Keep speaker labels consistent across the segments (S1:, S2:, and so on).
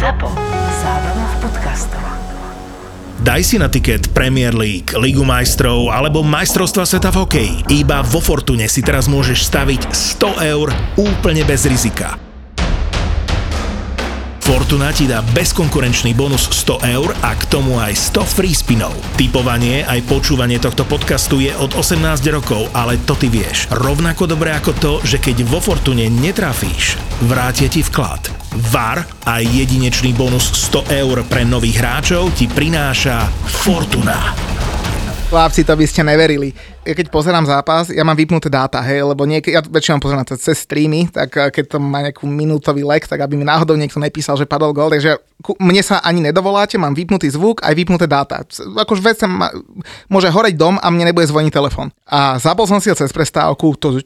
S1: ZAPO. Zábrná v podcastov.
S2: Daj si na tiket Premier League, Ligu majstrov alebo majstrovstva sveta v hokeji. Iba vo Fortune si teraz môžeš staviť 100 eur úplne bez rizika. Fortuna ti dá bezkonkurenčný bonus 100 eur a k tomu aj 100 free spinov. Typovanie aj počúvanie tohto podcastu je od 18 rokov, ale to ty vieš. Rovnako dobré ako to, že keď vo Fortune netrafíš, vrátia ti vklad. VAR a jedinečný bonus 100 eur pre nových hráčov ti prináša Fortuna.
S3: Chlapci, to by ste neverili. Ja keď pozerám zápas, ja mám vypnuté dáta, hej, lebo niekedy, ja väčšinou pozerám to cez streamy, tak eh, keď to má nejakú minútový lek, tak aby mi náhodou niekto nepísal, že padol gol, takže mne sa ani nedovoláte, mám vypnutý zvuk, aj vypnuté dáta. Akože vec môže horeť dom a mne nebude zvoniť telefón. A zapol som si ho cez prestávku, to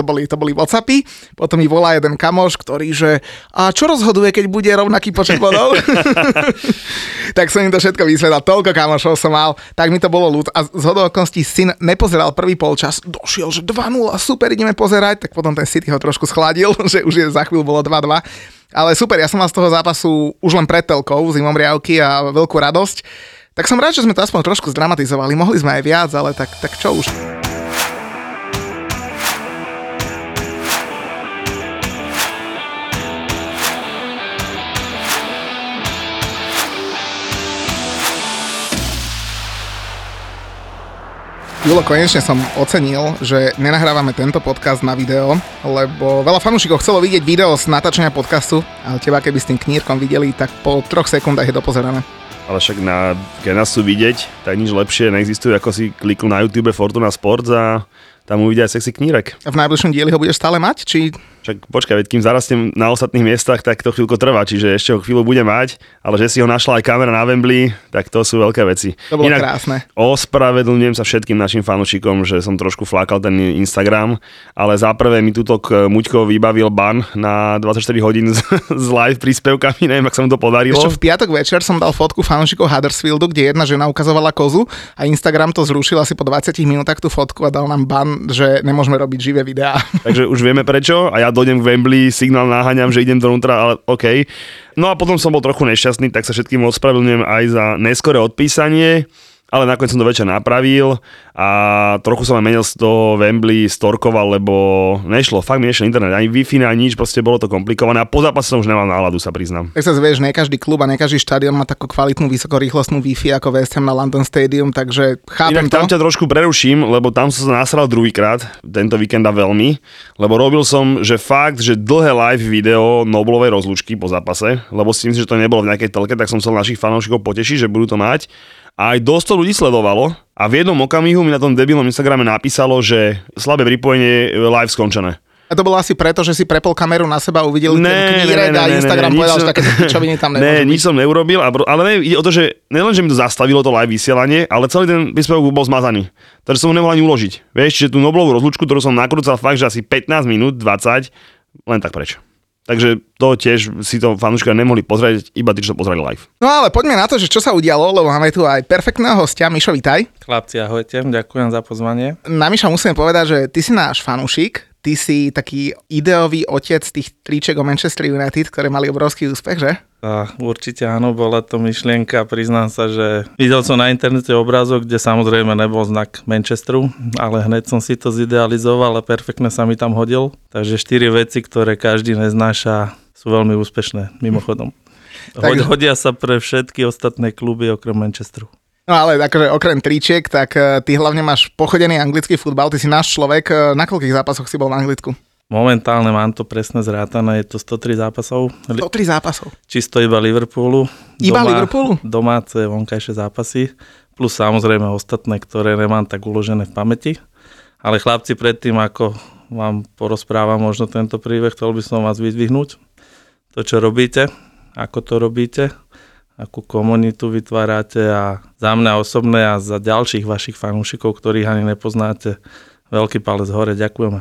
S3: boli, to boli Whatsappy, potom mi volá jeden kamoš, ktorý, že a čo rozhoduje, keď bude rovnaký počet bodov? tak som im to všetko vysvedal, toľko kamošov som mal, tak mi to bolo ľud. A z hodovokností syn nepozeral prvý polčas, došiel, že 2-0, super, ideme pozerať, tak potom ten City ho trošku schladil, že už je za chvíľu bolo 2-2. Ale super, ja som mal z toho zápasu už len pred telkou, zimom riavky a veľkú radosť. Tak som rád, že sme to aspoň trošku zdramatizovali. Mohli sme aj viac, ale tak, tak čo už. Julo, konečne som ocenil, že nenahrávame tento podcast na video, lebo veľa fanúšikov chcelo vidieť video z natáčania podcastu, ale teba keby s tým knírkom videli, tak po troch sekundách je dopozerané.
S4: Ale však na, keď nás sú vidieť, tak nič lepšie neexistuje, ako si kliknú na YouTube Fortuna Sports a tam uvidia aj sexy knírek.
S3: A v najbližšom dieli ho budeš stále mať? Či
S4: Však počkaj, veď kým zarastiem na ostatných miestach, tak to chvíľku trvá, čiže ešte ho chvíľu bude mať, ale že si ho našla aj kamera na Wembley, tak to sú veľké veci.
S3: to bolo krásne.
S4: Ospravedlňujem sa všetkým našim fanúšikom, že som trošku flákal ten Instagram, ale za prvé mi túto Muďko vybavil ban na 24 hodín s, s live príspevkami, neviem, ak sa mu to podarilo.
S3: Ešte v piatok večer som dal fotku fanúšikov Huddersfieldu, kde jedna žena ukazovala kozu a Instagram to zrušil asi po 20 minútach tú fotku a dal nám ban, že nemôžeme robiť živé videá.
S4: Takže už vieme prečo a ja dojdem k Wembley, signál naháňam, že idem dovnútra, ale OK. No a potom som bol trochu nešťastný, tak sa všetkým ospravedlňujem aj za neskoré odpísanie, ale nakoniec som to večer napravil a trochu som aj menil z toho Wembley storkoval, lebo nešlo, fakt mi nešiel internet, ani Wi-Fi, ani nič, proste bolo to komplikované a po zápase som už nemal náladu, sa priznám.
S3: Tak sa zvieš, ne každý klub a ne každý štadión má takú kvalitnú vysokorýchlostnú Wi-Fi ako West Ham na London Stadium, takže chápem
S4: Inak tam
S3: to.
S4: ťa trošku preruším, lebo tam som sa nasral druhýkrát, tento víkend a veľmi, lebo robil som, že fakt, že dlhé live video Noblovej rozlúčky po zápase, lebo si myslím, že to nebolo v nejakej telke, tak som chcel našich fanúšikov potešiť, že budú to mať. A aj dosť to ľudí sledovalo a v jednom okamihu mi na tom debilnom Instagrame napísalo, že slabé pripojenie live skončené.
S3: A to bolo asi preto, že si prepol kameru na seba, uvidel
S4: Ne, ne,
S3: knírek
S4: ne,
S3: a
S4: ne, ne,
S3: Instagram
S4: ne,
S3: povedal,
S4: nič
S3: že
S4: som-
S3: také pičoviny tam
S4: Ne,
S3: nemôžu
S4: nič
S3: byť.
S4: som neurobil, ale ne, ide o to, že nelen, že mi to zastavilo to live vysielanie, ale celý ten príspevok bol zmazaný. Takže som ho nemohol ani uložiť. Vieš, že tú Noblovú rozlúčku, ktorú som nakrúcal fakt, že asi 15 minút, 20, len tak preč. Takže to tiež si to fanúšika nemohli pozrieť, iba tí, čo to pozreli live.
S3: No ale poďme na to, že čo sa udialo, lebo máme tu aj perfektného hostia, Mišo, vitaj.
S5: Chlapci, ahojte, ďakujem za pozvanie.
S3: Na Miša musíme povedať, že ty si náš fanúšik, ty si taký ideový otec tých triček o Manchester United, ktoré mali obrovský úspech, že?
S5: A určite áno, bola to myšlienka, priznám sa, že videl som na internete obrázok, kde samozrejme nebol znak Manchesteru, ale hneď som si to zidealizoval a perfektne sa mi tam hodil. Takže štyri veci, ktoré každý neznáša, sú veľmi úspešné, mimochodom. Hodia sa pre všetky ostatné kluby okrem Manchesteru.
S3: No ale akože okrem tričiek, tak eh, ty hlavne máš pochodený anglický futbal, ty si náš človek. Eh, Na koľkých zápasoch si bol v Anglicku?
S5: Momentálne mám to presne zrátané, je to 103 zápasov. Li-
S3: 103 zápasov.
S5: Čisto iba Liverpoolu.
S3: Iba Liverpoolu?
S5: Domáce, vonkajšie zápasy. Plus samozrejme ostatné, ktoré nemám tak uložené v pamäti. Ale chlapci, predtým ako vám porozprávam možno tento príbeh, chcel by som vás vyzvihnúť. To, čo robíte, ako to robíte, akú komunitu vytvárate a za mňa osobné a za ďalších vašich fanúšikov, ktorých ani nepoznáte, veľký palec hore, ďakujeme.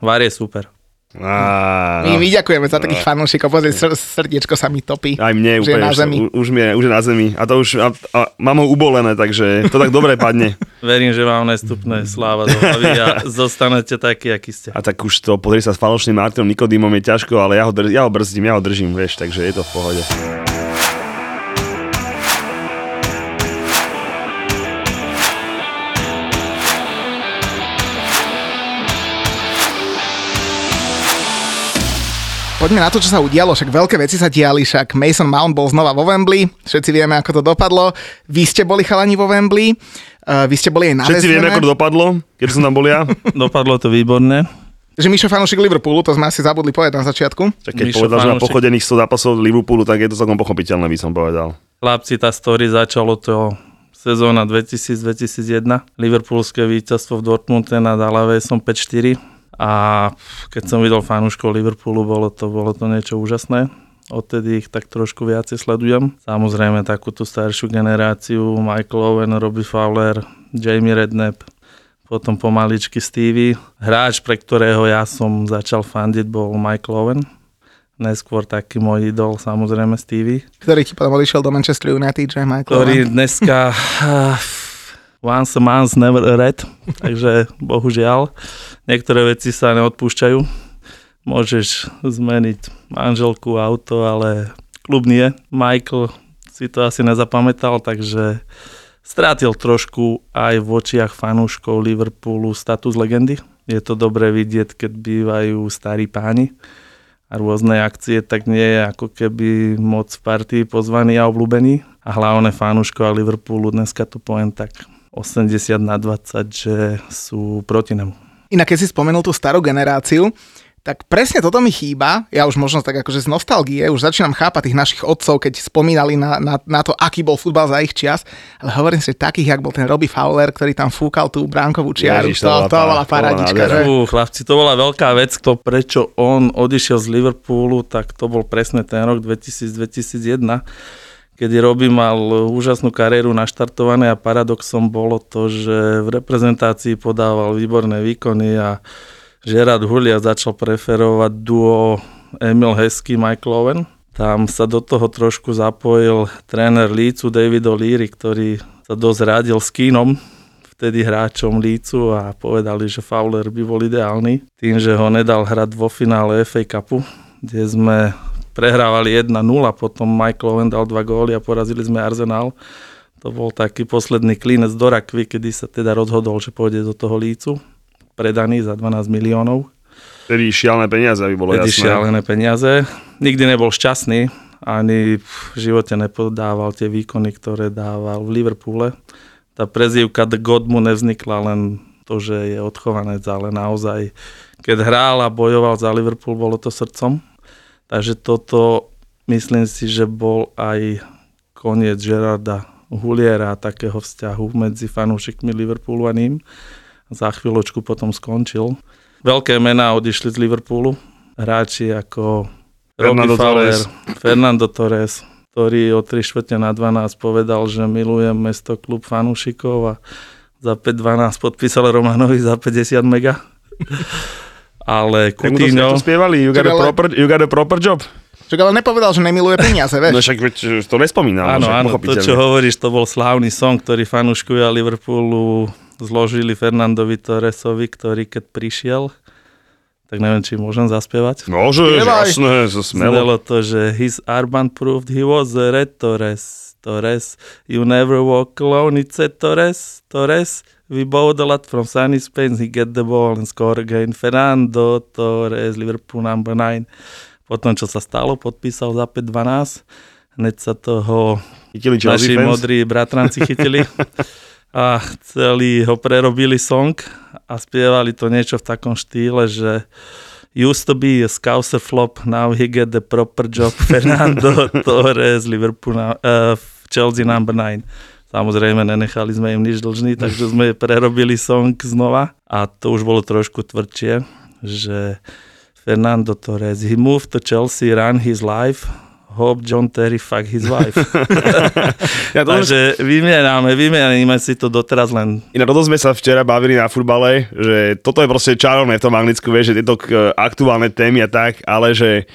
S5: Var je super.
S4: Á,
S3: My,
S4: no.
S3: my ďakujeme za takých fanúšikov, pozri, sr- srdiečko sa mi topí.
S4: Aj mne úplne,
S3: na
S4: už,
S3: zemi.
S4: už, mi je, už je na zemi. A to už, a, a mám ho ubolené, takže to tak dobre padne.
S5: Verím, že vám nestupne sláva do hlavy a zostanete takí, akí ste.
S4: A tak už to, pozri sa s falošným Martinom Nikodýmom je ťažko, ale ja ho, dr- ja ho brzdím, ja ho držím, vieš, takže je to v pohode.
S3: Poďme na to, čo sa udialo, však veľké veci sa diali, však Mason Mount bol znova vo Wembley, všetci vieme, ako to dopadlo. Vy ste boli chalani vo Wembley, uh, vy ste boli aj na
S4: Všetci vieme, ako to dopadlo, keď som tam bol ja.
S5: Dopadlo to výborne.
S3: Že Mišo fanúšik Liverpoolu, to sme asi zabudli povedať na začiatku.
S4: Tak keď
S5: Mišo
S4: povedal, že má
S5: fanúšik.
S4: pochodených 100 zápasov Liverpoolu, tak je to celkom pochopiteľné, by som povedal.
S5: Chlapci, tá story začalo to sezóna 2000-2001. Liverpoolské víťazstvo v Dortmunde nad Alavesom 5-4. A keď som videl fanúškov Liverpoolu, bolo to, bolo to niečo úžasné. Odtedy ich tak trošku viacej sledujem. Samozrejme takú tú staršiu generáciu, Michael Owen, Robbie Fowler, Jamie Redknapp, potom pomaličky Stevie. Hráč, pre ktorého ja som začal fandiť, bol Michael Owen. Neskôr taký môj idol, samozrejme Stevie
S3: Ktorý ti potom odišiel do Manchester United, že Michael?
S5: ktorý
S3: Owen?
S5: dneska once a month never a red, takže bohužiaľ niektoré veci sa neodpúšťajú. Môžeš zmeniť manželku, auto, ale klub nie. Michael si to asi nezapamätal, takže strátil trošku aj v očiach fanúškov Liverpoolu status legendy. Je to dobré vidieť, keď bývajú starí páni a rôzne akcie, tak nie je ako keby moc v partii pozvaný a obľúbený. A hlavne fanúškov a Liverpoolu dneska to poviem tak 80 na 20, že sú proti nemu.
S3: Inak keď si spomenul tú starú generáciu, tak presne toto mi chýba. Ja už možno tak akože z nostalgie už začínam chápať tých našich otcov, keď spomínali na, na, na to, aký bol futbal za ich čas. Ale hovorím si, že takých, jak bol ten Robbie Fowler, ktorý tam fúkal tú bránkovú čiaru,
S4: Ježiš,
S3: to,
S4: to bola
S3: to, paradička. Že?
S5: Fú, chlapci, to bola veľká vec, to prečo on odišiel z Liverpoolu, tak to bol presne ten rok 2000-2001, kedy Roby mal úžasnú kariéru naštartované a paradoxom bolo to, že v reprezentácii podával výborné výkony a Gerard Hulia začal preferovať duo Emil Hesky, Michael Owen. Tam sa do toho trošku zapojil tréner Lícu David O'Leary, ktorý sa dosť rádil s Kínom, vtedy hráčom Lícu a povedali, že Fowler by bol ideálny. Tým, že ho nedal hrať vo finále FA Cupu, kde sme prehrávali 1-0, potom Michael Owen dal dva góly a porazili sme Arsenal. To bol taký posledný klinec do rakvy, kedy sa teda rozhodol, že pôjde do toho Lícu, predaný za 12 miliónov.
S4: Vtedy šialné peniaze, aby bolo
S5: Vtedy
S4: jasné.
S5: šialené peniaze. Nikdy nebol šťastný, ani v živote nepodával tie výkony, ktoré dával v Liverpoole. Tá prezývka The God mu nevznikla len to, že je odchovanec, ale naozaj, keď hral a bojoval za Liverpool, bolo to srdcom. Takže toto myslím si, že bol aj koniec Gerarda Huliera takého vzťahu medzi fanúšikmi Liverpoolu a ním. Za chvíľočku potom skončil. Veľké mená odišli z Liverpoolu. Hráči ako
S4: Fernando
S5: Fowler,
S4: Torres.
S5: Fernando Torres, ktorý o 3 štvrte na 12 povedal, že milujem mesto, klub fanúšikov a za 5-12 podpísal Romanovi za 50 mega. Ale
S4: Tak mu to,
S5: Coutinho,
S4: to spievali, you got, a proper, you got a proper job.
S3: Čak ale nepovedal, že nemiluje peniaze,
S4: No
S3: vieš.
S4: však veď, to nespomínam.
S5: Áno,
S4: však
S5: áno, to čo hovoríš, to bol slávny song, ktorý fanúškovia Liverpoolu zložili Fernandovi Torresovi, ktorý keď prišiel, tak neviem, či môžem zaspievať.
S4: Môžeš,
S3: Spievaj.
S4: jasné, to smelo.
S5: To, že his armband proved he was a red Torres. Torres, you never walk alone, it said Torres. Torres, we bowed a lot from sunny Spain, he get the ball and score again. Fernando Torres, Liverpool number 9. Potom, čo sa stalo, podpísal za 5-12. Hneď sa toho
S4: Chytili
S5: naši
S4: fans.
S5: modrí bratranci chytili a celý ho prerobili song a spievali to niečo v takom štýle, že used to be a scouser flop, now he get the proper job. Fernando Torres, Liverpool, uh, Chelsea number 9. Samozrejme, nenechali sme im nič dlžný, takže sme prerobili song znova. A to už bolo trošku tvrdšie, že Fernando Torres, he moved to Chelsea, ran his life, Hope John Terry fuck his wife.
S4: Ja to
S5: Takže vymieňame, vymieňame si to doteraz len.
S4: Inak toto sme sa včera bavili na futbale, že toto je proste čarovné v tom Anglicku, vieš, že tieto k- aktuálne témy a tak, ale že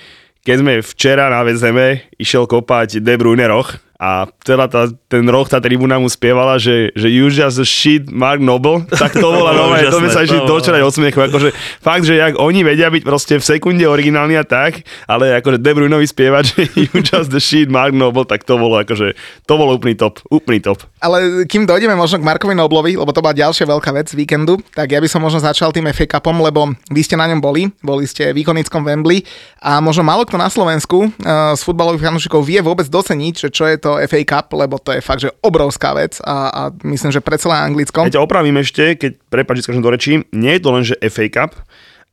S4: keď sme včera na VZM išiel kopať De Bruyne roh a teda tá, ten roh, tá tribúna mu spievala, že, že you just a shit Mark Noble, tak to bola nové, to sme sa išli dočerať od smiechu, akože fakt, že jak oni vedia byť proste v sekunde originálni a tak, ale akože De Bruynovi spievať, že you just the shit Mark Noble, tak to bolo akože, to bolo úplný top, úplný top.
S3: Ale kým dojdeme možno k Markovi Noblovi, lebo to bola ďalšia veľká vec z víkendu, tak ja by som možno začal tým FA Cupom, lebo vy ste na ňom boli, boli ste v ikonickom Wembley a možno málo kto na Slovensku uh, z futbalových fanúšikov vie vôbec doceniť, že čo je to FA Cup, lebo to je fakt, že obrovská vec a, a myslím, že pre celé Anglicko.
S4: Ja ťa opravím ešte, keď prepáč, že do rečí, nie je to len, že FA Cup,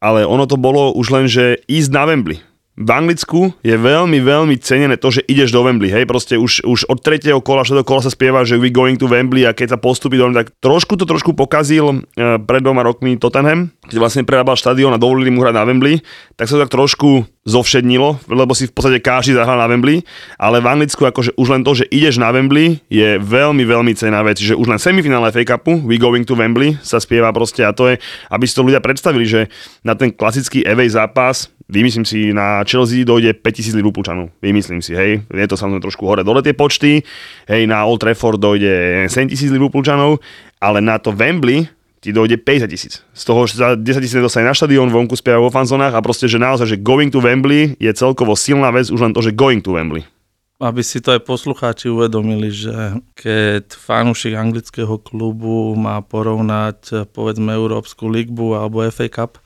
S4: ale ono to bolo už len, že ísť na Wembley. V Anglicku je veľmi, veľmi cenené to, že ideš do Wembley, hej, proste už, už od tretieho kola, štvrtého kola sa spieva, že we going to Wembley a keď sa postupí do tak trošku to trošku pokazil e, pred dvoma rokmi Tottenham, keď vlastne prerábal štadión a dovolili mu hrať na Wembley, tak sa to tak trošku zovšednilo, lebo si v podstate každý zahral na Wembley, ale v Anglicku akože už len to, že ideš na Wembley je veľmi, veľmi cená vec, že už len semifinále FA Cupu, we going to Wembley, sa spieva proste a to je, aby si to ľudia predstavili, že na ten klasický away zápas vymyslím si, na Chelsea dojde 5000 Liverpoolčanov. Vymyslím si, hej. Je to samozrejme trošku hore dole tie počty. Hej, na Old Trafford dojde 7000 Liverpoolčanov, ale na to Wembley ti dojde 50 tisíc. Z toho, za 10 tisíc nedostane na štadión, vonku spia vo fanzónach a proste, že naozaj, že going to Wembley je celkovo silná vec, už len to, že going to Wembley.
S5: aby si to aj poslucháči uvedomili, že keď fanúšik anglického klubu má porovnať povedzme Európsku ligbu alebo FA Cup,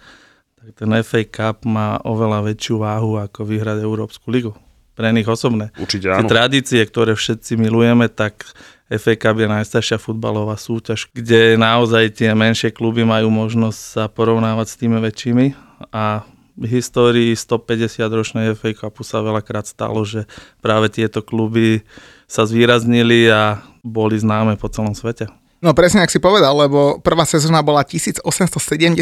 S5: ten FA Cup má oveľa väčšiu váhu ako vyhrať Európsku ligu. Pre nich osobné.
S4: Určite
S5: Tie
S4: áno.
S5: tradície, ktoré všetci milujeme, tak FA Cup je najstaršia futbalová súťaž, kde naozaj tie menšie kluby majú možnosť sa porovnávať s tými väčšími a v histórii 150-ročnej FA Cupu sa veľakrát stalo, že práve tieto kluby sa zvýraznili a boli známe po celom svete.
S3: No presne, ak si povedal, lebo prvá sezóna bola 1871-72,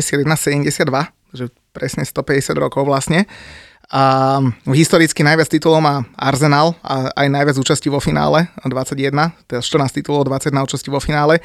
S3: že presne 150 rokov vlastne. A historicky najviac titulov má Arsenal a aj najviac účastí vo finále, 21, teda 14 titulov, 21 účastí vo finále.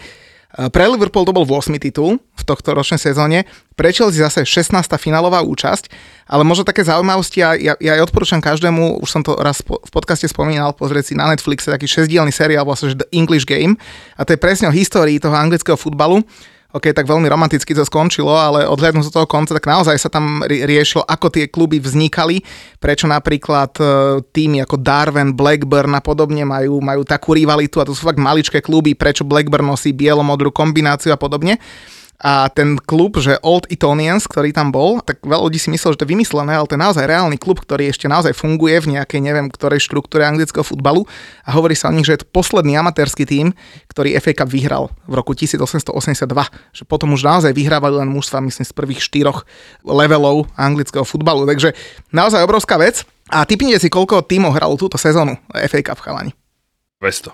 S3: Pre Liverpool to bol 8. titul v tohto ročnej sezóne, pre Chelsea zase 16. finálová účasť, ale možno také zaujímavosti, a ja, ja aj odporúčam každému, už som to raz po, v podcaste spomínal, pozrieť si na Netflixe taký šesdielný seriál, vlastne The English Game, a to je presne o histórii toho anglického futbalu, OK, tak veľmi romanticky to skončilo, ale odhľadnúť z toho konca, tak naozaj sa tam ri- riešilo, ako tie kluby vznikali, prečo napríklad e, týmy ako Darwin, Blackburn a podobne majú, majú takú rivalitu a to sú fakt maličké kluby, prečo Blackburn nosí bielomodrú kombináciu a podobne. A ten klub, že Old Etonians, ktorý tam bol, tak veľa ľudí si myslelo, že to je vymyslené, ale to je naozaj reálny klub, ktorý ešte naozaj funguje v nejakej, neviem, ktorej štruktúre anglického futbalu a hovorí sa o nich, že je to posledný amatérsky tím, ktorý FA Cup vyhral v roku 1882, že potom už naozaj vyhrávali len mužstva, myslím, z prvých štyroch levelov anglického futbalu, takže naozaj obrovská vec. A typnite si, koľko tímov hralo túto sezónu FA Cup chalani.
S4: 200.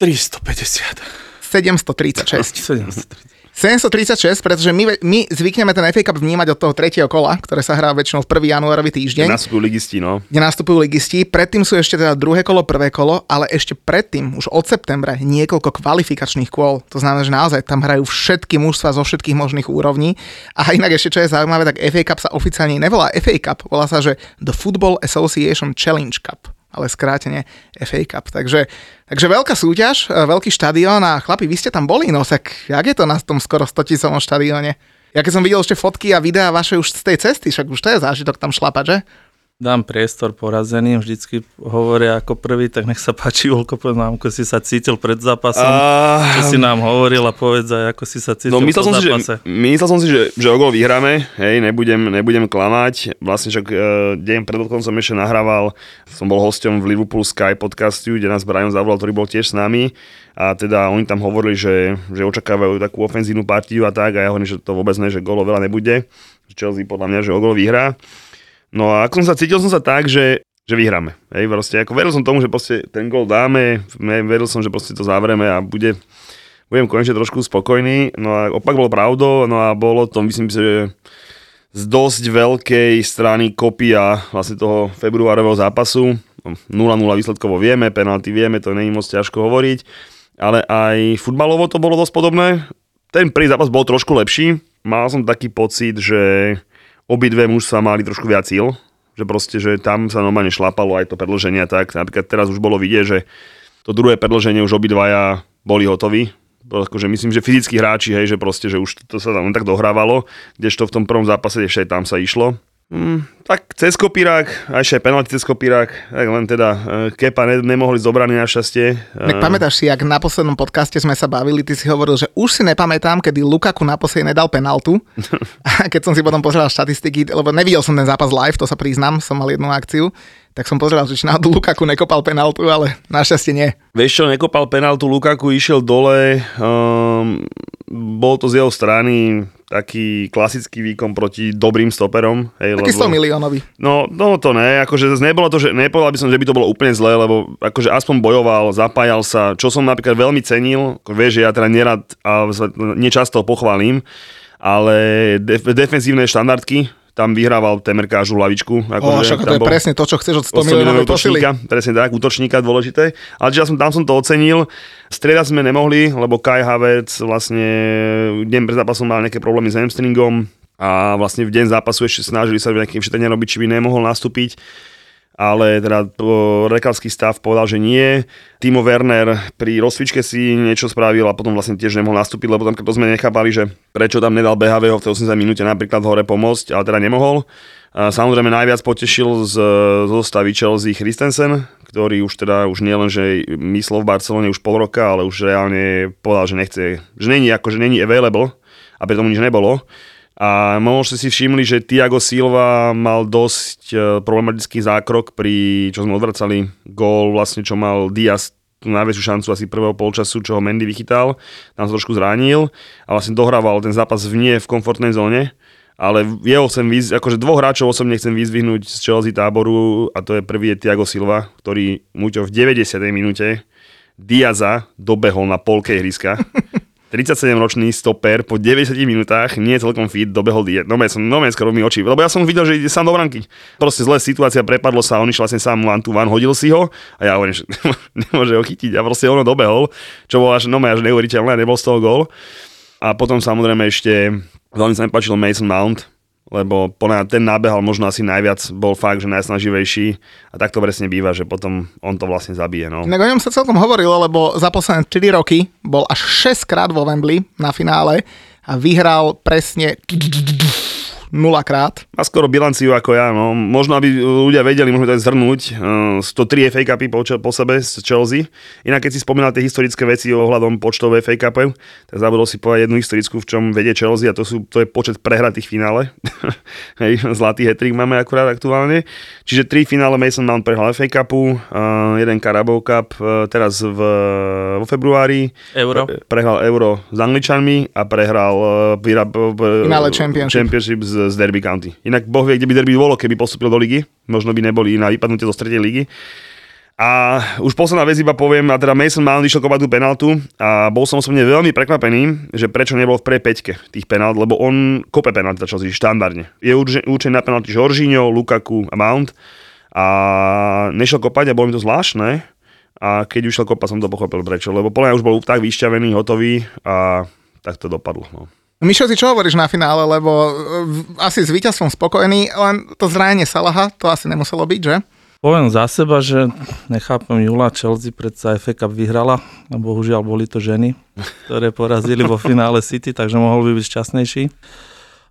S5: 350.
S3: 736.
S5: 730.
S3: 736, pretože my, my zvykneme ten FA Cup vnímať od toho tretieho kola, ktoré sa hrá väčšinou v 1. januárový týždeň,
S4: Nastúpil ligisti, no.
S3: kde nastupujú ligisti. Predtým sú ešte teda druhé kolo, prvé kolo, ale ešte predtým, už od septembra, niekoľko kvalifikačných kôl. To znamená, že naozaj tam hrajú všetky mužstva zo všetkých možných úrovní. A inak ešte, čo je zaujímavé, tak FA Cup sa oficiálne nevolá FA Cup, volá sa, že The Football Association Challenge Cup ale skrátene FA Cup. Takže, takže veľká súťaž, e, veľký štadión a chlapi, vy ste tam boli, no tak jak je to na tom skoro 100 tisícovom štadióne? Ja keď som videl ešte fotky a videá vaše už z tej cesty, však už to je zážitok tam šlapať, že?
S5: Dám priestor porazeným, vždycky hovoria ako prvý, tak nech sa páči, Volko, povedz nám, ako si sa cítil pred zápasom,
S4: A...
S5: čo si nám hovoril a povedz aj, ako si sa cítil
S4: No myslel
S5: po
S4: som, si, že,
S5: zápase.
S4: myslel som si, že, že o gol vyhráme, hej, nebudem, nebudem klamať. Vlastne však e, deň pred som ešte nahrával, som bol hosťom v Liverpool Sky podcastu, kde nás Brian zavolal, ktorý bol tiež s nami a teda oni tam hovorili, že, že očakávajú takú ofenzívnu partiu a tak a ja hovorím, že to vôbec ne, že golo veľa nebude. Chelsea podľa mňa, že o gol vyhrá. No a ako som sa cítil som sa tak, že že vyhráme. Hej, proste, ako veril som tomu, že proste ten gol dáme, veril som, že proste to zavrieme a bude, budem konečne trošku spokojný. No a opak bol pravdou, no a bolo to, myslím si, že z dosť veľkej strany kopia vlastne toho februárového zápasu. 0-0 výsledkovo vieme, penalty vieme, to není moc ťažko hovoriť, ale aj futbalovo to bolo dosť podobné. Ten prvý zápas bol trošku lepší, mal som taký pocit, že obidve mužstva mali trošku viac síl, že proste, že tam sa normálne šlapalo aj to predlženie tak. Napríklad teraz už bolo vidieť, že to druhé predlženie už obidvaja boli hotoví, akože myslím, že fyzickí hráči, hej, že proste, že už to sa tam tak dohrávalo, kdežto v tom prvom zápase ešte tam sa išlo. Mm, tak cez kopírák, aj ešte aj penalty cez kopírák, tak len teda e, Kepa ne, nemohli zobraný na šťastie.
S3: Tak
S4: E,
S3: pamätáš si, ak na poslednom podcaste sme sa bavili, ty si hovoril, že už si nepamätám, kedy Lukaku naposledy nedal penaltu. A keď som si potom pozeral štatistiky, lebo nevidel som ten zápas live, to sa priznám, som mal jednu akciu, tak som pozeral, že či náhodou Lukaku nekopal penaltu, ale našťastie nie.
S4: Vieš čo, nekopal penaltu, Lukaku išiel dole, um, bol to z jeho strany taký klasický výkon proti dobrým stoperom. Hej,
S3: Taký 100 miliónový.
S4: No, no to ne, akože nebolo to, že nepovedal by som, že by to bolo úplne zlé, lebo akože aspoň bojoval, zapájal sa, čo som napríklad veľmi cenil, ako vieš, že ja teda nerad a nečasto pochválim, ale def- defensívne štandardky, tam vyhrával temerkážu hlavičku.
S3: O,
S4: Akože,
S3: však to je presne to, čo chceš od 100
S4: 100
S3: miliónovej posily.
S4: útočníka, presne tak, útočníka dôležité. Ale ja som, tam som to ocenil. Striedať sme nemohli, lebo Kai Havertz vlastne deň pred zápasom mal nejaké problémy s hamstringom a vlastne v deň zápasu ešte snažili sa nejaké všetko robiť, či by nemohol nastúpiť ale teda lekárský stav povedal, že nie. Timo Werner pri rozcvičke si niečo spravil a potom vlastne tiež nemohol nastúpiť, lebo tam to sme nechápali, že prečo tam nedal BHV v tej 80 minúte napríklad hore pomôcť, ale teda nemohol. Samozrejme najviac potešil z zo zostavy Chelsea Christensen, ktorý už teda už nie len, že myslel v Barcelone už pol roka, ale už reálne povedal, že nechce, že není ako, že není available a preto mu nič nebolo. A možno ste si všimli, že Thiago Silva mal dosť e, problematický zákrok pri, čo sme odvracali, gól vlastne, čo mal Diaz tú najväčšiu šancu asi prvého polčasu, čo ho Mendy vychytal, tam sa trošku zranil a vlastne dohrával ten zápas v nie v komfortnej zóne. Ale jeho chcem výz, akože dvoch hráčov osobne chcem vyzvihnúť z Chelsea táboru a to je prvý je Thiago Silva, ktorý Muťo v 90. minúte Diaza dobehol na polke ihriska. 37-ročný stoper po 90 minútach, nie celkom fit, dobehol die. No som no skoro mi oči, lebo ja som videl, že ide sám do branky. Proste zlá situácia, prepadlo sa, on išiel vlastne sám one to one, hodil si ho a ja hovorím, že nemôže ho chytiť a proste ono dobehol, čo bolo až, no až neuveriteľné, nebol z toho gól. A potom samozrejme ešte veľmi sa mi páčil Mason Mount, lebo mňa ten nábehal možno asi najviac bol fakt, že najsnaživejší a tak to presne býva, že potom on to vlastne zabije. No.
S3: Inak o ňom sa celkom hovorilo, lebo za posledné 4 roky bol až 6 krát vo Wembley na finále a vyhral presne 0 krát.
S4: Má skoro bilanciu ako ja, no. Možno, aby ľudia vedeli, možno to aj zhrnúť. Uh, 103 FA Cupy po, po sebe z Chelsea. Inak, keď si spomínal tie historické veci ohľadom počtov FA Cupov, tak zabudol si povedať jednu historickú, v čom vedie Chelsea a to, sú, to je počet prehratých finále. Hej, zlatý hetrik máme akurát aktuálne. Čiže tri finále Mason Mount prehral FA Cupu, uh, jeden Carabao Cup uh, teraz v, vo februári.
S5: Euro.
S4: Prehral Euro s Angličanmi a prehral uh, vyra, uh,
S3: Finále Championship.
S4: championship z, Derby County. Inak boh vie, kde by Derby bolo, keby postupil do ligy. Možno by neboli na vypadnutie zo stredej ligy. A už posledná vec iba poviem, a teda Mason Mount išiel kopať tú penaltu a bol som osobne veľmi prekvapený, že prečo nebol v prvej peťke tých penalt, lebo on kope penalty začal si štandardne. Je určený na penalty Jorginho, Lukaku a Mount a nešiel kopať a bolo mi to zvláštne. A keď už šiel kopať, som to pochopil prečo, lebo podľa už bol tak vyšťavený, hotový a tak to dopadlo. No.
S3: Mišo, ty čo hovoríš na finále, lebo e, asi s víťazstvom spokojný, len to zranenie Salaha, to asi nemuselo byť, že?
S5: Poviem za seba, že nechápem Jula, Chelsea predsa FA Cup vyhrala, a bohužiaľ boli to ženy, ktoré porazili vo finále City, takže mohol by byť šťastnejší.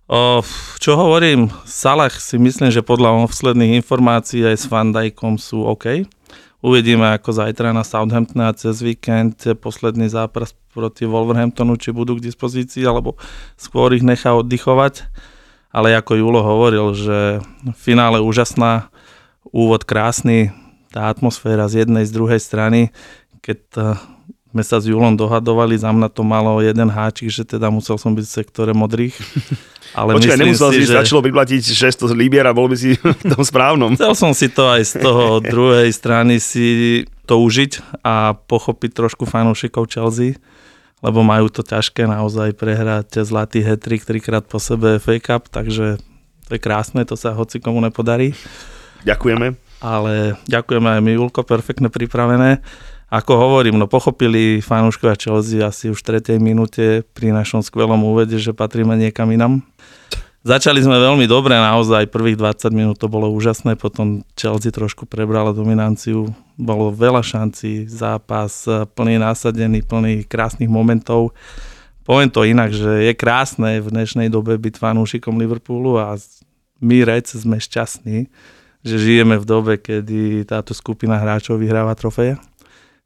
S5: O, čo hovorím, Salah si myslím, že podľa posledných informácií aj s Van Dijkom sú OK. Uvidíme ako zajtra na Southampton a cez víkend posledný zápas proti Wolverhamptonu, či budú k dispozícii, alebo skôr ich nechá oddychovať. Ale ako Julo hovoril, že finále úžasná, úvod krásny, tá atmosféra z jednej, z druhej strany, keď eh, sme sa s Julom dohadovali, za mňa to malo jeden háčik, že teda musel som byť v sektore modrých. Ale
S4: Počkaj, nemusel
S5: si,
S4: si,
S5: že...
S4: stačilo vyplatiť 600 libier a bol by si v tom správnom.
S5: Chcel som si to aj z toho druhej strany si to užiť a pochopiť trošku fanúšikov Chelsea, lebo majú to ťažké naozaj prehrať zlatý hetrik trikrát po sebe FA Cup, takže to je krásne, to sa hoci komu nepodarí.
S4: Ďakujeme.
S5: ale ďakujeme aj my, Julko, perfektne pripravené. Ako hovorím, no pochopili fanúškovia Chelsea asi už v tretej minúte pri našom skvelom úvede, že patríme niekam inam. Začali sme veľmi dobre, naozaj prvých 20 minút to bolo úžasné, potom Chelsea trošku prebrala dominanciu, bolo veľa šancí, zápas plný násadený, plný krásnych momentov. Poviem to inak, že je krásne v dnešnej dobe byť fanúšikom Liverpoolu a my Reds sme šťastní, že žijeme v dobe, kedy táto skupina hráčov vyhráva trofeje.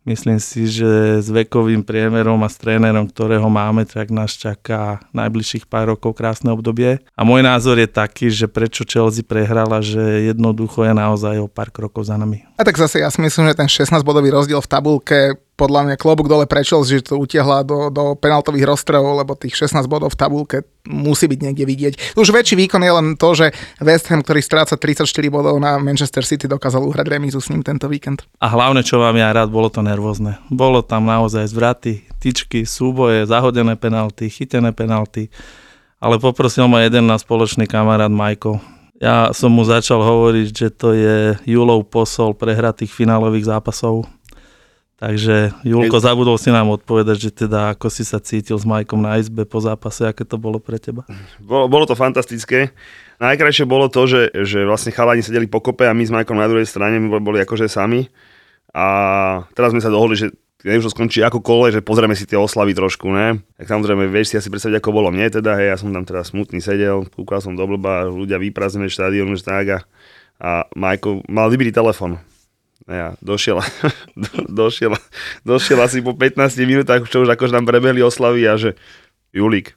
S5: Myslím si, že s vekovým priemerom a s trénerom, ktorého máme, tak nás čaká najbližších pár rokov krásne obdobie. A môj názor je taký, že prečo Chelsea prehrala, že jednoducho je naozaj o pár krokov za nami.
S3: A tak zase ja si myslím, že ten 16-bodový rozdiel v tabulke podľa mňa klobúk dole pre že to utiahla do, do penaltových rozstrelov, lebo tých 16 bodov v tabulke musí byť niekde vidieť. Už väčší výkon je len to, že West Ham, ktorý stráca 34 bodov na Manchester City, dokázal uhrať remízu s ním tento víkend.
S5: A hlavne, čo vám ja rád, bolo to nervózne. Bolo tam naozaj zvraty, tyčky, súboje, zahodené penalty, chytené penalty. Ale poprosil ma jeden na spoločný kamarát Michael. Ja som mu začal hovoriť, že to je Julov posol prehratých finálových zápasov Takže Julko, zabudol si nám odpovedať, že teda ako si sa cítil s Majkom na izbe po zápase, aké to bolo pre teba?
S4: Bolo, bolo to fantastické. Najkrajšie bolo to, že, že vlastne chalani sedeli pokope a my s Majkom na druhej strane, my boli akože sami. A teraz sme sa dohodli, že keď už to skončí ako kole, že pozrieme si tie oslavy trošku, ne? Tak samozrejme, vieš si asi predstaviť, ako bolo mne teda, hej, ja som tam teda smutný sedel, kúkal som do blba, ľudia vyprázdnené štadión, že tak a, a Majko mal vybitý telefon ja, došiel, do, došiel, došiel asi po 15 minútach, čo už akože nám prebehli oslavy a že Julík,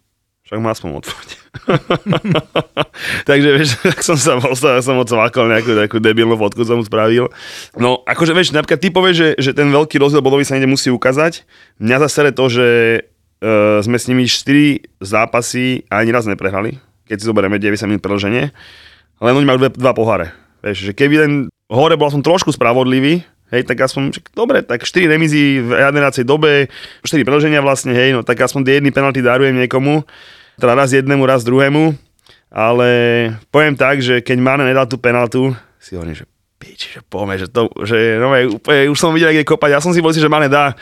S4: však má aspoň odpoveď. Takže vieš, tak som sa postavil, som odsvákal nejakú takú debilnú fotku, som spravil. No, akože vieš, napríklad ty povieš, že, že ten veľký rozdiel bodový sa niekde musí ukázať. Mňa zase to, že uh, sme s nimi 4 zápasy ani raz neprehrali, keď si zoberieme 90 minút preloženie. Len oni majú dva poháre. Vieš, že keby ten hore bol som trošku spravodlivý, hej, tak aspoň, dobre, tak 4 remizy v 11. dobe, 4 preloženia vlastne, hej, no tak aspoň tie penalty darujem niekomu, teda raz jednému, raz druhému, ale poviem tak, že keď Mane nedal tú penaltu, si hovorím, že piči, že poďme, že to, že no, úplne, už som videl, kde kopať, ja som si bol že Mane dá,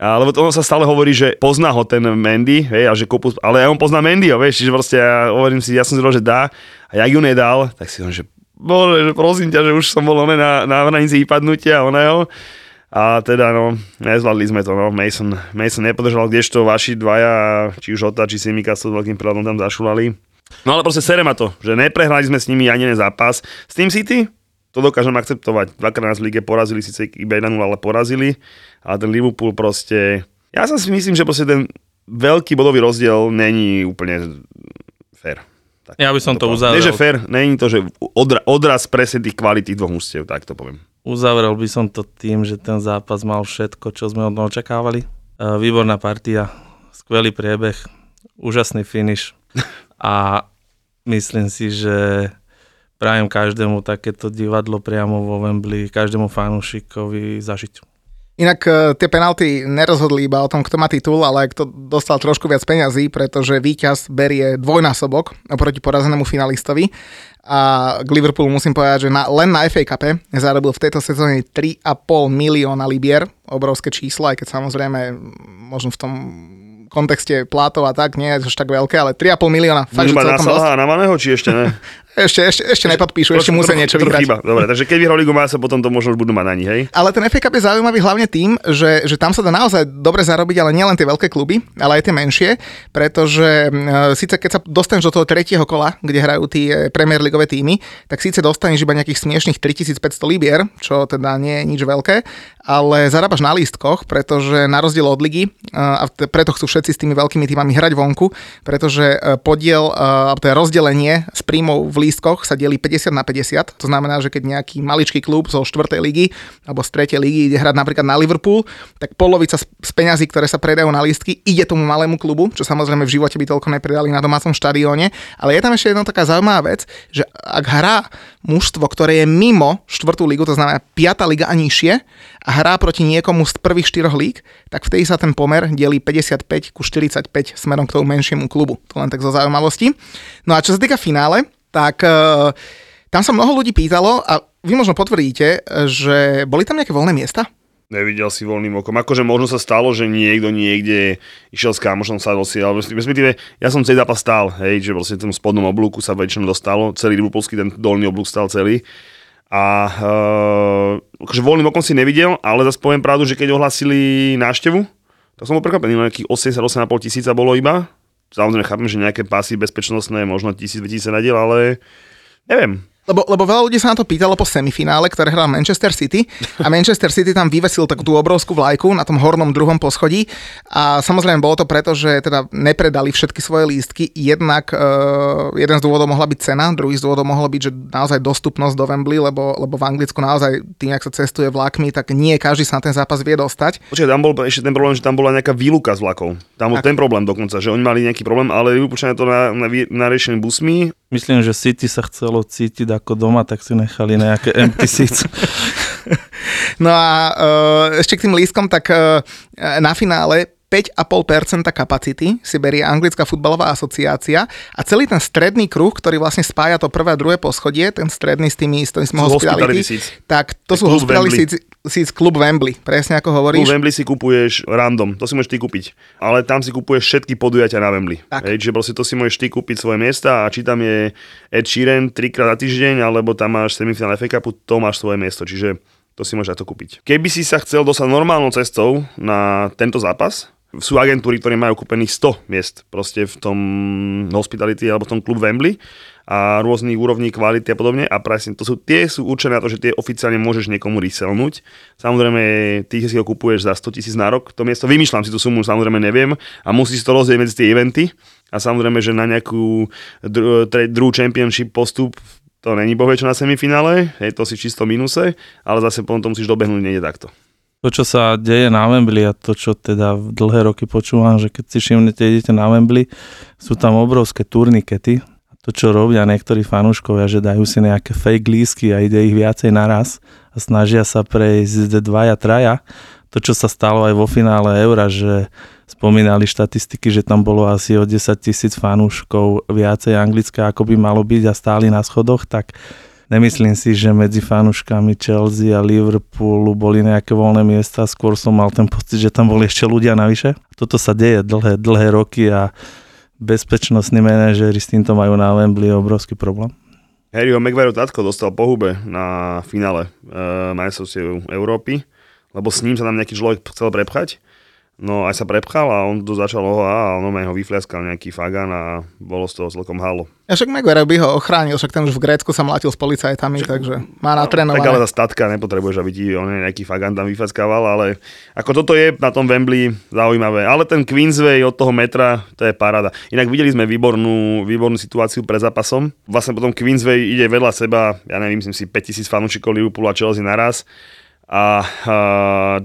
S4: lebo to sa stále hovorí, že pozná ho ten Mendy, hej, a že kopu, ale on pozná Mendy, vieš, čiže proste ja hovorím si, ja som si že dá, a jak ju nedal, tak si hovorím, že bol, že prosím ťa, že už som bol na, na hranici vypadnutia oného. A teda, no, nezvládli sme to, no. Mason, Mason nepodržal, kdežto vaši dvaja, či už Ota, či Simika s veľkým prehľadom tam zašulali. No ale proste sere ma to, že neprehrali sme s nimi ani jeden zápas. S tým City, to dokážem akceptovať. Dvakrát nás v lige porazili, síce iba 1 ale porazili. A ten Liverpool proste... Ja sa si myslím, že proste ten veľký bodový rozdiel není úplne fér.
S5: Tak, ja by som to, to uzavrel.
S4: Nie, že fair, není to, že odra, odraz presne tých kvalít tých dvoch ústiev, tak to poviem.
S5: Uzavrel by som to tým, že ten zápas mal všetko, čo sme od neho očakávali. E, výborná partia, skvelý priebeh, úžasný finish a myslím si, že prajem každému takéto divadlo priamo vo Wembley, každému fanúšikovi zažiť.
S3: Inak e, tie penalty nerozhodli iba o tom, kto má titul, ale kto dostal trošku viac peňazí, pretože víťaz berie dvojnásobok oproti porazenému finalistovi. A k Liverpoolu musím povedať, že na, len na FA Cup zarobil v tejto sezóne 3,5 milióna libier, obrovské číslo, aj keď samozrejme možno v tom kontexte plátov a tak, nie je to tak veľké, ale 3,5 milióna.
S4: Fakt, že celkom na na Maného, či ešte ne?
S3: Ešte, ešte, ešte nepodpíšu, ešte musia niečo vyhrať. Chyba.
S4: Dobre, takže keď vyhrali Ligu Mása, potom to možno už budú mať na nich, hej?
S3: Ale ten FA Cup je zaujímavý hlavne tým, že, že tam sa dá naozaj dobre zarobiť, ale nielen tie veľké kluby, ale aj tie menšie, pretože e, síce keď sa dostaneš do toho tretieho kola, kde hrajú tie Premier Ligové týmy, tak síce dostaneš iba nejakých smiešných 3500 libier, čo teda nie je nič veľké, ale zarábaš na lístkoch, pretože na rozdiel od ligy, e, a preto chcú všetci s tými veľkými týmami hrať vonku, pretože e, podiel, e, je rozdelenie z príjmov v lístkoch sa delí 50 na 50. To znamená, že keď nejaký maličký klub zo 4. ligy alebo z 3. ligy ide hrať napríklad na Liverpool, tak polovica z peňazí, ktoré sa predajú na lístky, ide tomu malému klubu, čo samozrejme v živote by toľko nepredali na domácom štadióne. Ale je tam ešte jedna taká zaujímavá vec, že ak hrá mužstvo, ktoré je mimo 4. ligu, to znamená 5. liga a nižšie, a hrá proti niekomu z prvých štyroch líg, tak vtedy sa ten pomer delí 55 ku 45 smerom k tomu menšiemu klubu. To len tak zo zaujímavosti. No a čo sa týka finále, tak uh, tam sa mnoho ľudí pýtalo a vy možno potvrdíte, že boli tam nejaké voľné miesta?
S4: Nevidel si voľným okom. Akože možno sa stalo, že niekto niekde išiel s kamošom sa dosiel. Respektíve, ja som celý zápas stál, hej, že vlastne tom spodnom oblúku sa väčšinou dostalo. Celý Liverpoolský ten dolný oblúk stal celý. A uh, akože voľným okom si nevidel, ale zase poviem pravdu, že keď ohlasili návštevu, tak som bol prekvapený, nejakých 88,5 tisíca bolo iba. Samozrejme chápem, že nejaké pasy bezpečnostné, možno 1000-2000 sa nadiel, ale neviem,
S3: lebo, lebo veľa ľudí sa na to pýtalo po semifinále, ktoré hral Manchester City a Manchester City tam vyvesil takú tú obrovskú vlajku na tom hornom druhom poschodí a samozrejme bolo to preto, že teda nepredali všetky svoje lístky. Jednak uh, jeden z dôvodov mohla byť cena, druhý z dôvodov mohlo byť, že naozaj dostupnosť do Wembley, lebo, lebo v Anglicku naozaj tým, ak sa cestuje vlakmi, tak nie každý sa na ten zápas vie dostať.
S4: Počkaj, tam bol ešte ten problém, že tam bola nejaká výluka z vlakov. Tam bol ten problém dokonca, že oni mali nejaký problém, ale Liverpoolčania to na, na, na riešenie busmi.
S5: Myslím, že City sa chcelo cítiť ako doma, tak si nechali nejaké empty seats.
S3: no a uh, ešte k tým lístkom, tak uh, na finále 5,5% kapacity si berie Anglická futbalová asociácia a celý ten stredný kruh, ktorý vlastne spája to prvé a druhé poschodie, ten stredný s tými, s tými hospitality, tak to sú hospitality seats klub Wembley, presne ako hovoríš.
S4: Klub Wembley si kupuješ random, to si môžeš ty kúpiť, ale tam si kupuješ všetky podujatia na Wembley. Tak. Hej, čiže proste to si môžeš ty kúpiť svoje miesta a či tam je Ed Sheeran trikrát za týždeň, alebo tam máš semifinál FA Cupu, to máš svoje miesto, čiže to si môžeš to kúpiť. Keby si sa chcel dostať normálnou cestou na tento zápas, sú agentúry, ktoré majú kúpených 100 miest proste v tom hospitality alebo v tom klub Wembley a rôznych úrovní kvality a podobne. A presne to sú, tie sú určené na to, že tie oficiálne môžeš niekomu reselnúť. Samozrejme, ty si ho kupuješ za 100 tisíc na rok, to miesto vymýšľam si tú sumu, samozrejme neviem. A musíš to rozdieť medzi tie eventy. A samozrejme, že na nejakú dru, druhú championship postup to není bohvie na semifinále, je to si čisto minuse, ale zase potom to musíš dobehnúť niekde takto
S5: to, čo sa deje na Wembley a to, čo teda dlhé roky počúvam, že keď si všimnete, idete na Wembley, sú tam obrovské turnikety. A to, čo robia niektorí fanúškovia, že dajú si nejaké fake lísky a ide ich viacej naraz a snažia sa prejsť dvaja, traja. To, čo sa stalo aj vo finále Eura, že spomínali štatistiky, že tam bolo asi o 10 tisíc fanúškov viacej anglická, ako by malo byť a stáli na schodoch, tak Nemyslím si, že medzi fanúškami Chelsea a Liverpoolu boli nejaké voľné miesta, skôr som mal ten pocit, že tam boli ešte ľudia navyše. Toto sa deje dlhé, dlhé roky a bezpečnostní manažéri s týmto majú na Wembley obrovský problém.
S4: Harryho Maguire tatko dostal pohube na finále e, majstrovstiev Európy, lebo s ním sa tam nejaký človek chcel prepchať No aj sa prepchal a on to začal ho a on ho vyfliaskal nejaký fagan a bolo z toho celkom halo.
S3: Ja však Maguire by ho ochránil, však ten už v Grécku sa mlátil s policajtami, však, takže má natrénované.
S4: Tak ale tá statka nepotrebuješ, aby ti on nejaký fagan tam vyfaskával, ale ako toto je na tom Wembley zaujímavé. Ale ten Queensway od toho metra, to je paráda. Inak videli sme výbornú, výbornú situáciu pred zápasom. Vlastne potom Queensway ide vedľa seba, ja neviem, myslím si 5000 fanúšikov Liverpoolu a Chelsea naraz a, a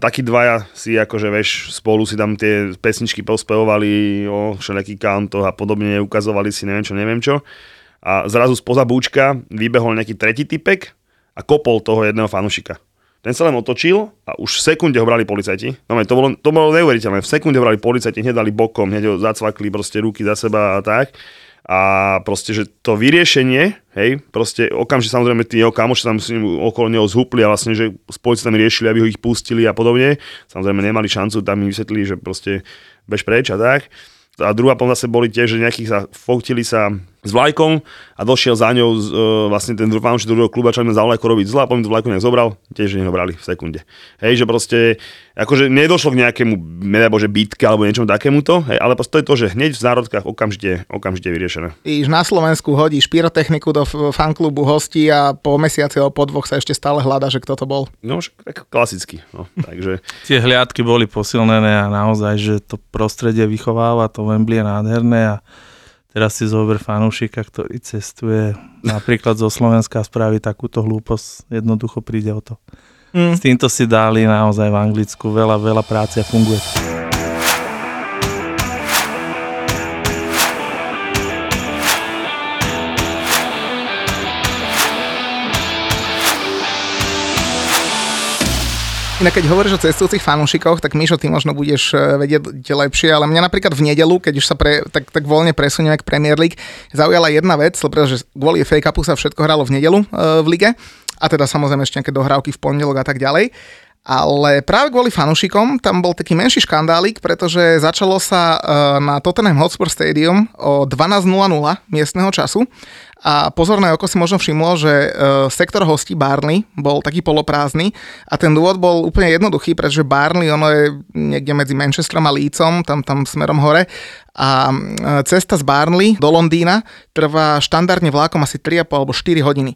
S4: takí dvaja si akože veš, spolu si tam tie pesničky pospevovali o všelijakých kantoch a podobne, ukazovali si neviem čo, neviem čo. A zrazu spoza búčka vybehol nejaký tretí typek a kopol toho jedného fanušika. Ten sa len otočil a už v sekunde ho brali policajti. No, to bolo, to bolo neuveriteľné. V sekunde ho brali policajti, hneď dali bokom, hneď ho zacvakli proste ruky za seba a tak a proste, že to vyriešenie, hej, proste okamžite samozrejme tí jeho kamoši tam okolo neho zhupli a vlastne, že s policajtami riešili, aby ho ich pustili a podobne. Samozrejme nemali šancu, tam im vysvetlili, že proste bež preč a tak. A druhá potom zase boli tie, že nejakých sa foktili sa s vlajkom a došiel za ňou uh, vlastne ten fanúšik druhého kluba, čo za vlajko robiť zle a potom tú vlajku nejak zobral, tiež ho brali v sekunde. Hej, že proste, akože nedošlo k nejakému, nedaj Bože, bitke alebo niečomu takémuto, hej, ale to je to, že hneď v zárodkách okamžite, okamžite vyriešené.
S3: Iš na Slovensku hodíš pyrotechniku do fanklubu hostí a po mesiaci alebo po dvoch sa ešte stále hľada, že kto to bol.
S4: No, tak klasicky. No, takže...
S5: Tie hliadky boli posilnené a naozaj, že to prostredie vychováva, to Wembley je nádherné a Teraz si zober fanúšika, ktorý cestuje napríklad zo Slovenska a spraví takúto hlúposť, jednoducho príde o to. Mm. S týmto si dali naozaj v Anglicku veľa, veľa práce a funguje.
S3: Inak keď hovoríš o cestujúcich fanúšikoch, tak Mišo, ty možno budeš e, vedieť lepšie, ale mňa napríklad v nedelu, keď už sa pre, tak, tak voľne presunieme k Premier League, zaujala jedna vec, pretože kvôli FA Cupu sa všetko hralo v nedelu e, v lige a teda samozrejme ešte nejaké dohrávky v pondelok a tak ďalej. Ale práve kvôli fanúšikom tam bol taký menší škandálik, pretože začalo sa uh, na Tottenham Hotspur Stadium o 12.00 miestneho času a pozorné oko si možno všimlo, že uh, sektor hostí Barney bol taký poloprázdny a ten dôvod bol úplne jednoduchý, pretože Barney ono je niekde medzi Manchesterom a Leedsom, tam, tam smerom hore a uh, cesta z Barnley do Londýna trvá štandardne vlákom asi 3,5 alebo 4 hodiny.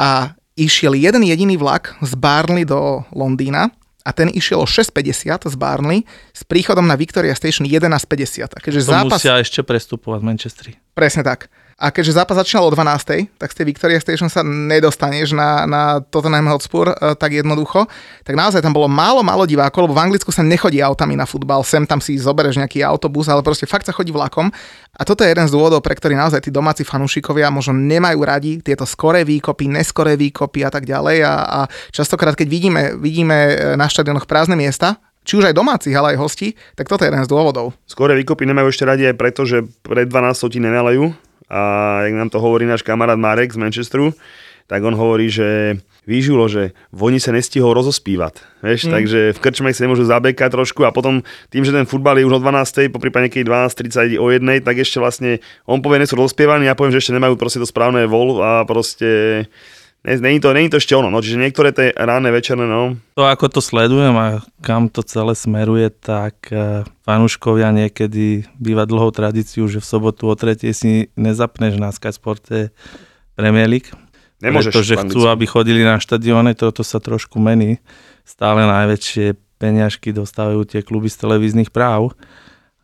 S3: A išiel jeden jediný vlak z Barnley do Londýna a ten išiel o 6.50 z Barnley s príchodom na Victoria Station 11.50. A keďže
S5: To
S3: zápas...
S5: musia ešte prestupovať v Manchestri.
S3: Presne tak. A keďže zápas začínal o 12. tak z tej Victoria Station sa nedostaneš na, na Tottenham Hotspur e, tak jednoducho. Tak naozaj tam bolo málo, málo divákov, lebo v Anglicku sa nechodí autami na futbal, sem tam si zobereš nejaký autobus, ale proste fakt sa chodí vlakom. A toto je jeden z dôvodov, pre ktorý naozaj tí domáci fanúšikovia možno nemajú radi tieto skoré výkopy, neskoré výkopy a tak ďalej. A, a častokrát, keď vidíme, vidíme na štadionoch prázdne miesta, či už aj domácich, ale aj hostí, tak toto je jeden z dôvodov.
S4: Skore výkopy nemajú ešte radi aj preto, že pred 12 ti nenalajú a jak nám to hovorí náš kamarát Marek z Manchesteru, tak on hovorí, že výžulo, že oni sa nestihol rozospívať. Vieš, mm. takže v krčme sa nemôžu zabekať trošku a potom tým, že ten futbal je už o 12. po prípade niekedy 12.30 o 1, tak ešte vlastne on povie, nie sú rozpievaní, ja poviem, že ešte nemajú proste to správne vol a proste Není to, není to ešte ono, no, čiže niektoré tie ráne večerné, no.
S5: To ako to sledujem a kam to celé smeruje, tak uh, fanúškovia niekedy býva dlhou tradíciu, že v sobotu o tretej si nezapneš na Sky Sporte Premier League.
S4: Nemôžeš.
S5: Pretože chcú, aby chodili na štadióne, toto sa trošku mení. Stále najväčšie peňažky dostávajú tie kluby z televíznych práv.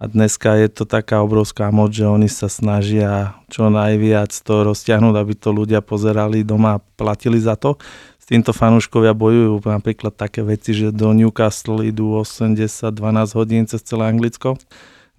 S5: A dneska je to taká obrovská moc, že oni sa snažia čo najviac to roztiahnuť, aby to ľudia pozerali doma a platili za to. S týmto fanúškovia bojujú napríklad také veci, že do Newcastle idú 80-12 hodín cez celé Anglicko.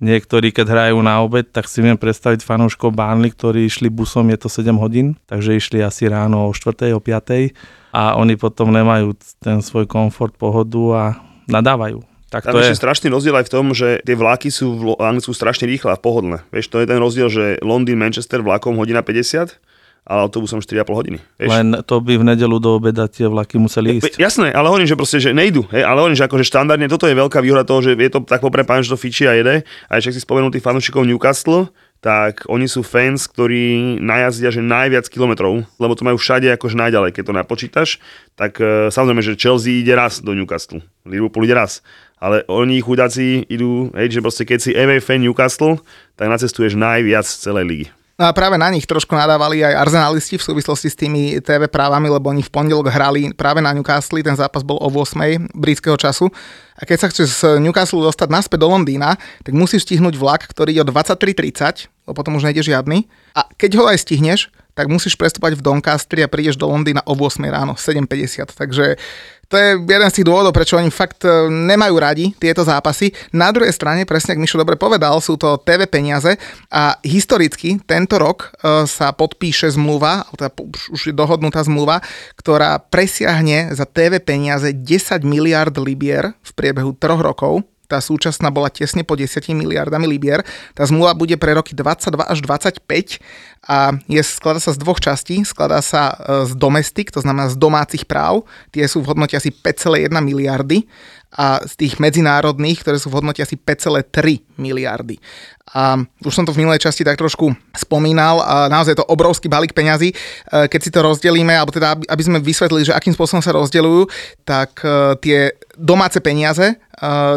S5: Niektorí, keď hrajú na obed, tak si viem predstaviť fanúškov Burnley, ktorí išli busom, je to 7 hodín, takže išli asi ráno o 4. o 5. a oni potom nemajú ten svoj komfort, pohodu a nadávajú. Tak
S4: Tam
S5: to
S4: je strašný rozdiel aj v tom, že tie vlaky sú v Anglicku strašne rýchle a pohodlné. Vieš, to je ten rozdiel, že Londýn, Manchester vlakom hodina 50, ale autobusom 4,5 hodiny. Vieš?
S5: Len to by v nedelu do obeda tie vlaky museli ísť.
S4: Jasné, ale hovorím, že proste, že nejdu. Hej, ale hovorím, že akože štandardne toto je veľká výhoda toho, že je to tak poprepáne, že to fičí a jede. A ešte ak si spomenul tých fanúšikov Newcastle, tak oni sú fans, ktorí najazdia, že najviac kilometrov, lebo to majú všade akože najďalej, keď to napočítaš, tak e, samozrejme, že Chelsea ide raz do Newcastle, Liverpool ide raz, ale oni chudáci idú, hej, že proste keď si fan Newcastle, tak nacestuješ najviac z celej ligy.
S3: No a práve na nich trošku nadávali aj arzenalisti v súvislosti s tými TV právami, lebo oni v pondelok hrali práve na Newcastle, ten zápas bol o 8. britského času. A keď sa chceš z Newcastle dostať naspäť do Londýna, tak musíš stihnúť vlak, ktorý je o 23.30, lebo potom už nejde žiadny. A keď ho aj stihneš, tak musíš prestúpať v Doncaster a prídeš do Londýna o 8 ráno, 7.50. Takže to je jeden z tých dôvodov, prečo oni fakt e, nemajú radi tieto zápasy. Na druhej strane, presne ako Mišo dobre povedal, sú to TV peniaze a historicky tento rok e, sa podpíše zmluva, teda už je dohodnutá zmluva, ktorá presiahne za TV peniaze 10 miliard libier v priebehu troch rokov tá súčasná bola tesne po 10 miliardami libier. Tá zmluva bude pre roky 22 až 25 a je, skladá sa z dvoch častí. Skladá sa e, z domestik, to znamená z domácich práv. Tie sú v hodnote asi 5,1 miliardy a z tých medzinárodných, ktoré sú v hodnote asi 5,3 miliardy. A už som to v minulej časti tak trošku spomínal, a naozaj je to obrovský balík peňazí. E, Keď si to rozdelíme, alebo teda aby- sme vysvetlili, že akým spôsobom sa rozdeľujú, tak e, tie domáce peniaze e,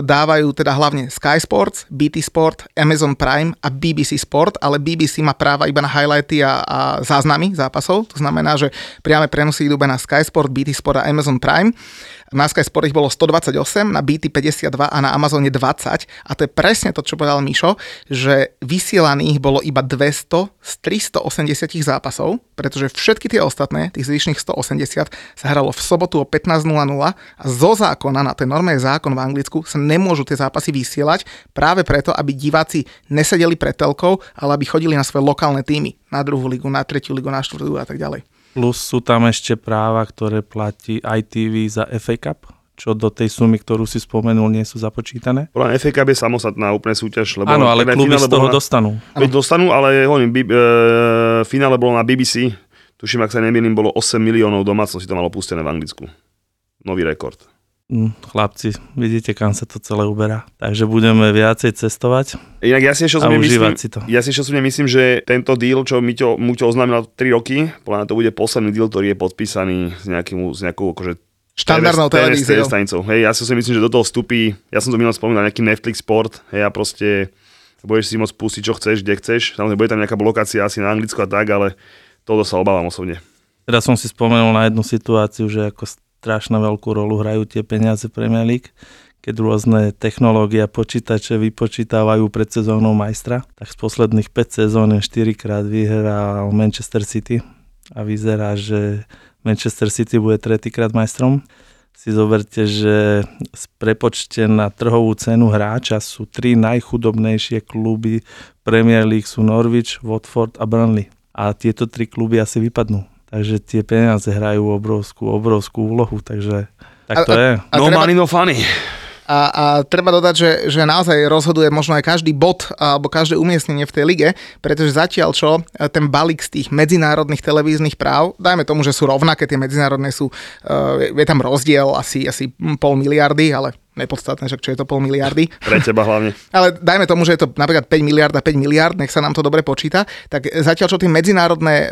S3: dávajú teda hlavne Sky Sports, BT Sport, Amazon Prime a BBC Sport, ale BBC má práva iba na highlighty a, a záznamy zápasov, to znamená, že priame prenosy idú iba na Sky Sport, BT Sport a Amazon Prime. Na Sky Sport ich bolo 128, na BT 52 a na Amazone 20 a to je presne to, čo povedal Mišo, že vysielaných bolo iba 200 z 380 zápasov, pretože všetky tie ostatné, tých zvyšných 180, sa hralo v sobotu o 15.00 a zo zákona, na ten normálny zákon v Anglicku, sa nemôžu tie zápasy vysielať práve preto, aby diváci nesedeli pred telkou, ale aby chodili na svoje lokálne týmy, na druhú ligu, na tretiu ligu, na štvrtú a tak ďalej.
S5: Plus sú tam ešte práva, ktoré platí ITV za FA Cup, čo do tej sumy, ktorú si spomenul, nie sú započítané.
S4: Podľa FA Cup je samostatná úplne súťaž, lebo
S5: Áno, ale kluby
S4: finále
S5: z toho
S4: na-
S5: dostanú.
S4: Veď dostanú, ale hovorím, bi- e, finále bolo na BBC, tuším, ak sa nemýlim, bolo 8 miliónov domácností to malo pustené v Anglicku. Nový rekord.
S5: Mm, Chlapci, vidíte, kam sa to celé uberá. Takže budeme viacej cestovať
S4: Inak ja si ešte osobne myslím,
S5: si to.
S4: ja si ešte osobne myslím, že tento deal, čo Muťo, Muťo oznámil na 3 roky, podľa mňa to bude posledný deal, ktorý je podpísaný s, nejakým, s nejakou akože
S3: Štandardnou televíziou.
S4: stanicou. Hej, ja si si myslím, že do toho vstupí, ja som to minul spomínal, nejaký Netflix Sport, hej, a proste budeš si môcť pustiť, čo chceš, kde chceš. Samozrejme, bude tam nejaká blokácia asi na Anglicku a tak, ale toho sa obávam osobne.
S5: Teraz som si spomenul na jednu situáciu, že ako strašne veľkú rolu hrajú tie peniaze Premier League, keď rôzne technológie a počítače vypočítavajú pred sezónou majstra, tak z posledných 5 sezón 4 krát vyhral Manchester City a vyzerá, že Manchester City bude tretíkrát majstrom. Si zoberte, že z prepočte na trhovú cenu hráča sú tri najchudobnejšie kluby Premier League sú Norwich, Watford a Burnley. A tieto tri kluby asi vypadnú. Takže tie peniaze hrajú obrovskú, obrovskú úlohu, takže tak to
S3: A- a-
S5: je.
S3: A
S4: no
S3: treba-
S4: money, no funny.
S3: A, a treba dodať, že, že naozaj rozhoduje možno aj každý bod alebo každé umiestnenie v tej lige, pretože zatiaľ čo e, ten balík z tých medzinárodných televíznych práv, dajme tomu, že sú rovnaké, tie medzinárodné sú, je, je tam rozdiel asi, asi pol miliardy, ale nepodstatné, že čo je to pol miliardy.
S4: Pre teba hlavne.
S3: Ale dajme tomu, že je to napríklad 5 miliard a 5 miliard, nech sa nám to dobre počíta, tak zatiaľ čo tie medzinárodné e,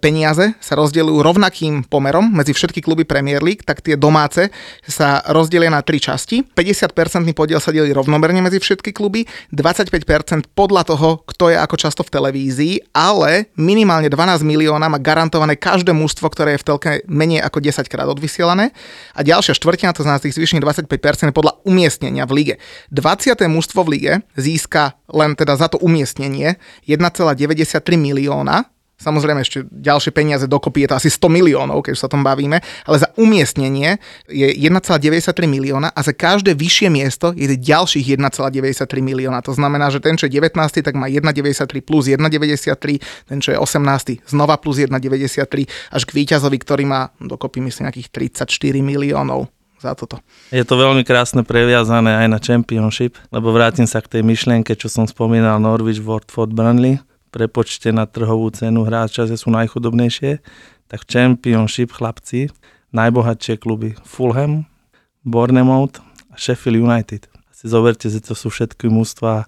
S3: peniaze sa rozdeľujú rovnakým pomerom medzi všetky kluby Premier League, tak tie domáce sa rozdelia na tri časti. 50% podiel sa delí rovnomerne medzi všetky kluby, 25% podľa toho, kto je ako často v televízii, ale minimálne 12 milióna má garantované každé mužstvo, ktoré je v telke menej ako 10 krát odvysielané. A ďalšia štvrtina, to znamená tých zvyšných 25% podľa umiestnenia v lige. 20. mužstvo v lige získa len teda za to umiestnenie 1,93 milióna Samozrejme ešte ďalšie peniaze dokopy je to asi 100 miliónov, keď sa tom bavíme, ale za umiestnenie je 1,93 milióna a za každé vyššie miesto je ďalších 1,93 milióna. To znamená, že ten, čo je 19, tak má 1,93 plus 1,93, ten, čo je 18, znova plus 1,93 až k víťazovi, ktorý má dokopy myslím nejakých 34 miliónov za toto.
S5: Je to veľmi krásne previazané aj na Championship, lebo vrátim sa k tej myšlienke, čo som spomínal, Norwich, Watford, Burnley, prepočte na trhovú cenu hráča, že sú najchudobnejšie, tak Championship chlapci, najbohatšie kluby Fulham, Bournemouth a Sheffield United. Si zoberte, že to sú všetky mústva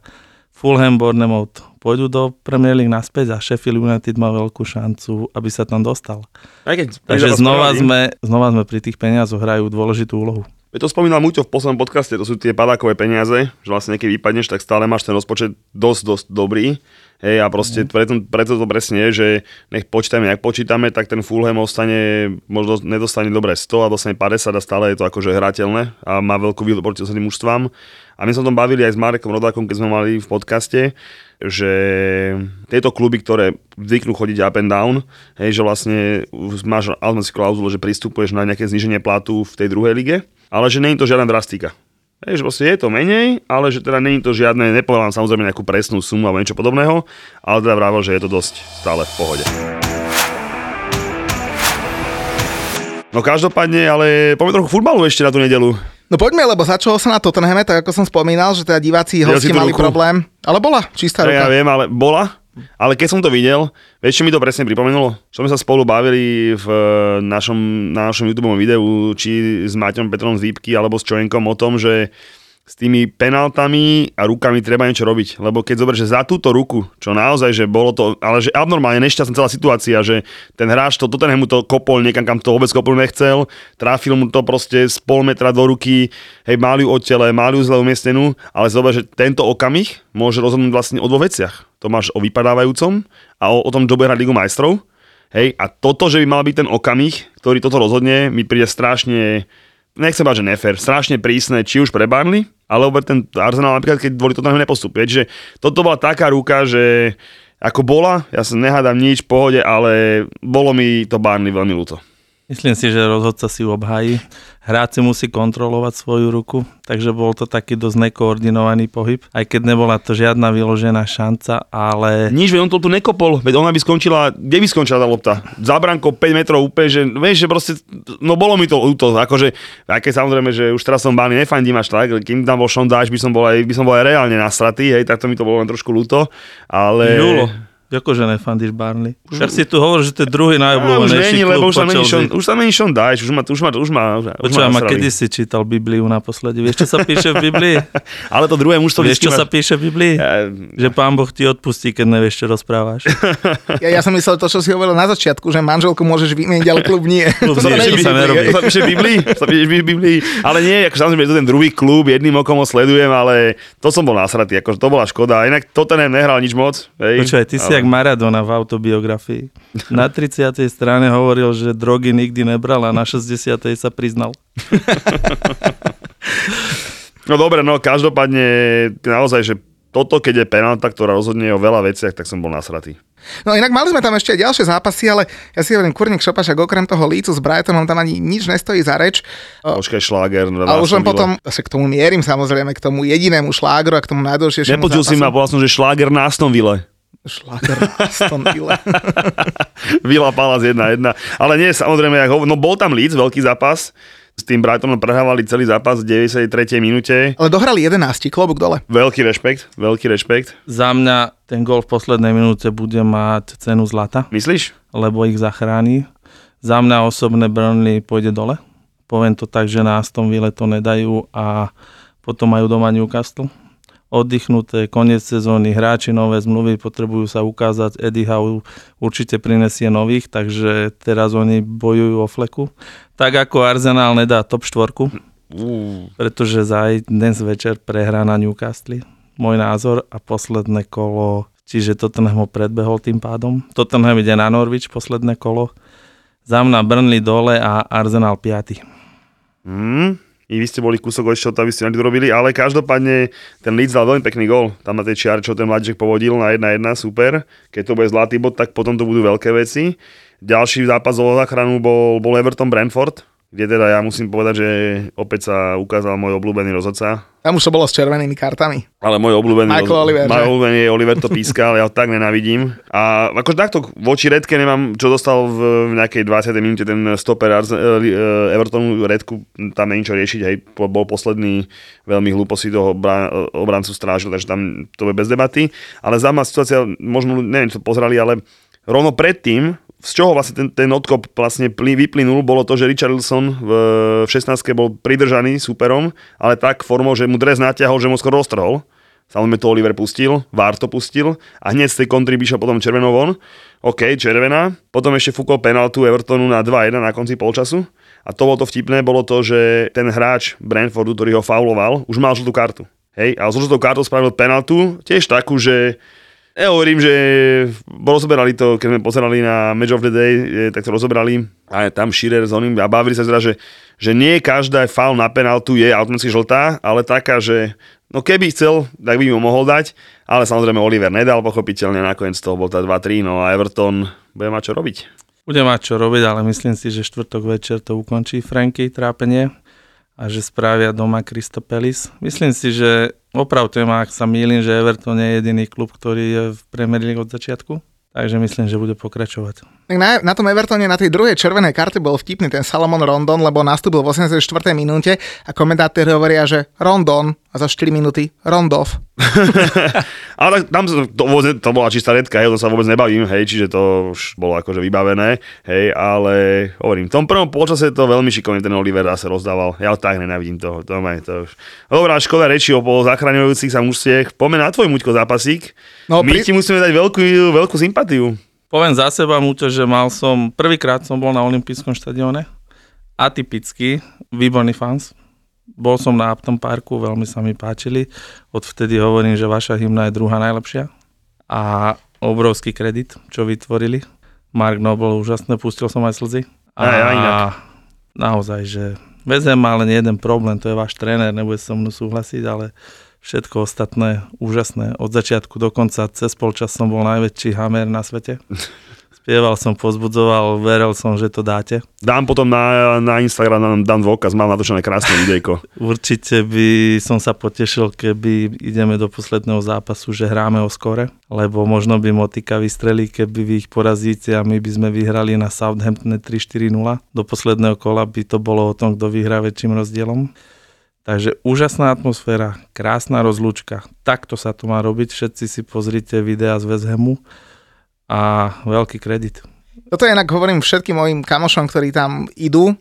S5: Fulham, Bournemouth pôjdu do Premier League naspäť a Sheffield United má veľkú šancu, aby sa tam dostal.
S4: Aj keď,
S5: Takže znova sme, znova sme pri tých peniazoch hrajú dôležitú úlohu.
S4: Veď to spomínal Muťo v poslednom podcaste, to sú tie padákové peniaze, že vlastne keď vypadneš, tak stále máš ten rozpočet dosť, dosť dobrý. Hej, a proste preto, preto to presne je, že nech počítame, jak počítame, tak ten Fulham ostane, možno nedostane dobre 100 a dostane 50 a stále je to akože hrateľné a má veľkú výhodu proti ostatným mužstvám. A my sme o tom bavili aj s Marekom Rodákom, keď sme mali v podcaste, že tieto kluby, ktoré zvyknú chodiť up and down, hej, že vlastne máš automatickou klauzulu, že pristupuješ na nejaké zníženie platu v tej druhej lige, ale že je to žiadna drastika. Hej, že proste je to menej, ale že teda není to žiadne, nepovedám samozrejme nejakú presnú sumu alebo niečo podobného, ale teda vravel, že je to dosť stále v pohode. No každopádne, ale poďme trochu futbalu ešte na tú nedelu.
S3: No poďme, lebo začalo sa na Tottenhame, tak ako som spomínal, že teda diváci hosti mali
S4: ruku?
S3: problém. Ale bola čistá
S4: Ja, ja
S3: ruka.
S4: viem, ale bola. Ale keď som to videl, vieš, čo mi to presne pripomenulo? Čo sme sa spolu bavili v eh, našom, na našom YouTube videu, či s Maťom Petrom z Výpky, alebo s Čojenkom o tom, že s tými penaltami a rukami treba niečo robiť. Lebo keď zoberieš, že za túto ruku, čo naozaj, že bolo to, ale že abnormálne nešťastná celá situácia, že ten hráč to, Tottenhamu to kopol niekam, kam to vôbec kopol nechcel, trafil mu to proste z pol metra do ruky, hej, mali ju od tele, mali ju zle umiestnenú, ale zober, že tento okamih môže rozhodnúť vlastne o dvoch veciach. To máš o vypadávajúcom a o, o tom, čo bude hrať Ligu majstrov. Hej, a toto, že by mal byť ten okamih, ktorý toto rozhodne, mi príde strašne nechcem bať, že nefér, strašne prísne, či už pre Barnley, alebo ten Arsenal napríklad, keď boli to tam nepostupuje. Čiže toto bola taká ruka, že ako bola, ja sa nehádam nič, v pohode, ale bolo mi to Barnley veľmi ľúto.
S5: Myslím si, že rozhodca si ju obhájí. Hráč si musí kontrolovať svoju ruku, takže bol to taký dosť nekoordinovaný pohyb, aj keď nebola to žiadna vyložená šanca, ale
S4: Nič, veď on to tu nekopol, veď ona by skončila, kde by skončila tá lopta? Za bránkou 5 metrov úplne, že vieš, že proste, no bolo mi to ľúto, akože, aj keď samozrejme, že už teraz som Barney nefandím až tak, kým tam bol Sean Dyche, by som bol aj, by som bol aj reálne nasratý, hej, tak to mi to bolo len trošku ľúto, ale...
S5: Žulo, Akože nefandíš Barney? Však si tu hovoríš, že to je druhý
S4: už
S5: najobľúbenejší
S4: lebo
S5: klub
S4: už tam Sean, už tam není Sean Dyche, už má, už má, už má, už má
S5: Počúvaj, ma kedy si čítal Bibliu naposledy? Vieš, čo sa píše v Biblii?
S4: Ale to druhé mužstvo
S5: Vieš, čo sa píše v Biblii?
S4: Ja-
S5: Že pán Boh ti odpustí, keď nevieš, čo rozprávaš.
S3: Ja, ja som myslel to, čo si hovoril na začiatku, že manželku môžeš vymeniť, ale klub nie.
S5: Klub
S3: To
S5: nie, to sa nerobí.
S4: To sa píše v Biblii? To sa píše v Biblii. Ale nie, ako samozrejme je to ten druhý klub, jedným okom ho sledujem, ale to som bol nasratý, ako to bola škoda. Inak Tottenham nehral nič moc.
S5: Počúvaj, ty si jak Maradona v autobiografii. Na 30. strane hovoril, že drogy nikdy nebral a na 60. sa priznal.
S4: No dobre, no každopádne naozaj, že toto, keď je penálta, ktorá rozhodne o veľa veciach, tak som bol nasratý.
S3: No inak mali sme tam ešte aj ďalšie zápasy, ale ja si hovorím, Kurník Šopašak okrem toho lícu s Brightonom tam ani nič nestojí za reč.
S4: Počkaj, šláger.
S3: a už len potom, sa k tomu mierim samozrejme, k tomu jedinému šlágru a k tomu najdôležitejšiemu
S4: Nepočul si ma, povedal som, že šláger na Aston Ville.
S3: Šláger Aston Villa.
S4: Villa Palace 1-1. Ale nie, samozrejme, hovor- no bol tam Leeds, veľký zápas. S tým Brightonom prehrávali celý zápas v 93. minúte.
S3: Ale dohrali 11, klobúk dole.
S4: Veľký rešpekt, veľký rešpekt.
S5: Za mňa ten gol v poslednej minúte bude mať cenu zlata,
S4: Myslíš?
S5: lebo ich zachráni. Za mňa osobné Burnley pôjde dole. Poviem to tak, že na Aston Ville to nedajú a potom majú doma Newcastle. Oddychnuté, koniec sezóny, hráči nové zmluvy, potrebujú sa ukázať. Eddie Howe určite prinesie nových, takže teraz oni bojujú o fleku. Tak ako Arsenal nedá top štvorku, pretože zaj dnes večer prehrá na Newcastle. Môj názor a posledné kolo, čiže Tottenham ho predbehol tým pádom. Tottenham ide na Norwich, posledné kolo. Za mňa Burnley dole a Arsenal 5.
S4: hmm. I vy ste boli kúsok ešte od toho, aby ste to robili, ale každopádne ten Leeds dal veľmi pekný gol. Tam na tej čiare, čo ten mladíček povodil na 1-1, super. Keď to bude zlatý bod, tak potom to budú veľké veci. Ďalší zápas o záchranu bol, bol Everton Brentford, kde teda ja musím povedať, že opäť sa ukázal môj obľúbený rozhodca.
S3: Tam už to bolo s červenými kartami.
S4: Ale môj obľúbený,
S3: Michael Oliver,
S4: môj obľúbený je Oliver to píska, ale ja ho tak nenávidím. A akože takto voči Redke nemám, čo dostal v nejakej 20. minúte ten stoper Arze- eh, Evertonu Redku, tam není čo riešiť, hej, bol posledný veľmi hlúpo si toho obra- obrancu strážil, takže tam to je bez debaty. Ale zaujímavá situácia, možno, neviem, čo pozerali, ale rovno predtým, z čoho vlastne ten, ten odkop vlastne vyplynul, bolo to, že Richarlison v, v 16. bol pridržaný superom, ale tak formou, že mu dres natiahol, že mu skoro roztrhol. Samozrejme to Oliver pustil, Vár to pustil a hneď z tej kontry by šiel potom červenou von. OK, červená. Potom ešte fúkol penaltu Evertonu na 2-1 na konci polčasu. A to bolo to vtipné, bolo to, že ten hráč Brentfordu, ktorý ho fauloval, už mal žltú kartu. Hej, a so žltou kartou spravil penaltu, tiež takú, že ja hovorím, že rozoberali to, keď sme pozerali na Match of the Day, tak to rozoberali. A tam Širer s oným. A bavili sa teda, že, že nie každá faul na penaltu je automaticky žltá, ale taká, že no keby chcel, tak by mu mohol dať, ale samozrejme Oliver nedal pochopiteľne, nakoniec toho bol tá 2-3, no a Everton bude mať čo robiť.
S5: Bude mať čo robiť, ale myslím si, že štvrtok večer to ukončí Franky trápenie a že spravia doma Kristopelis. Myslím si, že opravte ma, ak sa mýlim, že Everton je jediný klub, ktorý je v Premier League od začiatku. Takže myslím, že bude pokračovať.
S3: Na, na tom Evertone na tej druhej červenej karte bol vtipný ten Salomon Rondon, lebo nastúpil v 84. minúte a komentátori hovoria, že Rondon a za 4 minúty Rondov.
S4: Ale tak tam to, to, to bola čistá redka, hej, o tom sa vôbec nebavím, hej, čiže to už bolo akože vybavené, hej, ale hovorím, v tom prvom polčase to veľmi šikovne ten Oliver zase rozdával, ja tak nenávidím toho, to, ma- to už. Dobrá, škoda reči o pol zachraňujúcich sa mužstiech, poďme na tvoj muďko zápasík,
S3: No,
S4: my
S3: pri-
S4: ti musíme dať veľkú, veľkú sympatiu.
S5: Poviem za seba, Muťo, že mal som, prvýkrát som bol na olympijskom štadióne, atypický, výborný fans. Bol som na Upton Parku, veľmi sa mi páčili. Odvtedy hovorím, že vaša hymna je druhá najlepšia. A obrovský kredit, čo vytvorili. Mark Noble, úžasné, pustil som aj slzy. A
S4: Aj, aj inak.
S5: naozaj, že vezem má len jeden problém, to je váš tréner, nebude so mnou súhlasiť, ale všetko ostatné úžasné. Od začiatku do konca, cez polčas som bol najväčší hamer na svete. Spieval som, pozbudzoval, veril som, že to dáte.
S4: Dám potom na, na Instagram, dám, dám dôkaz, mám natočené krásne videjko.
S5: Určite by som sa potešil, keby ideme do posledného zápasu, že hráme o skore, lebo možno by Motika vystrelí, keby vy ich porazíte a my by sme vyhrali na Southamptone 3-4-0. Do posledného kola by to bolo o tom, kto vyhrá väčším rozdielom. Takže úžasná atmosféra, krásna rozlúčka. Takto sa to má robiť. Všetci si pozrite videá z West Hamu. A veľký kredit.
S3: Toto inak hovorím všetkým mojim kamošom, ktorí tam idú, e,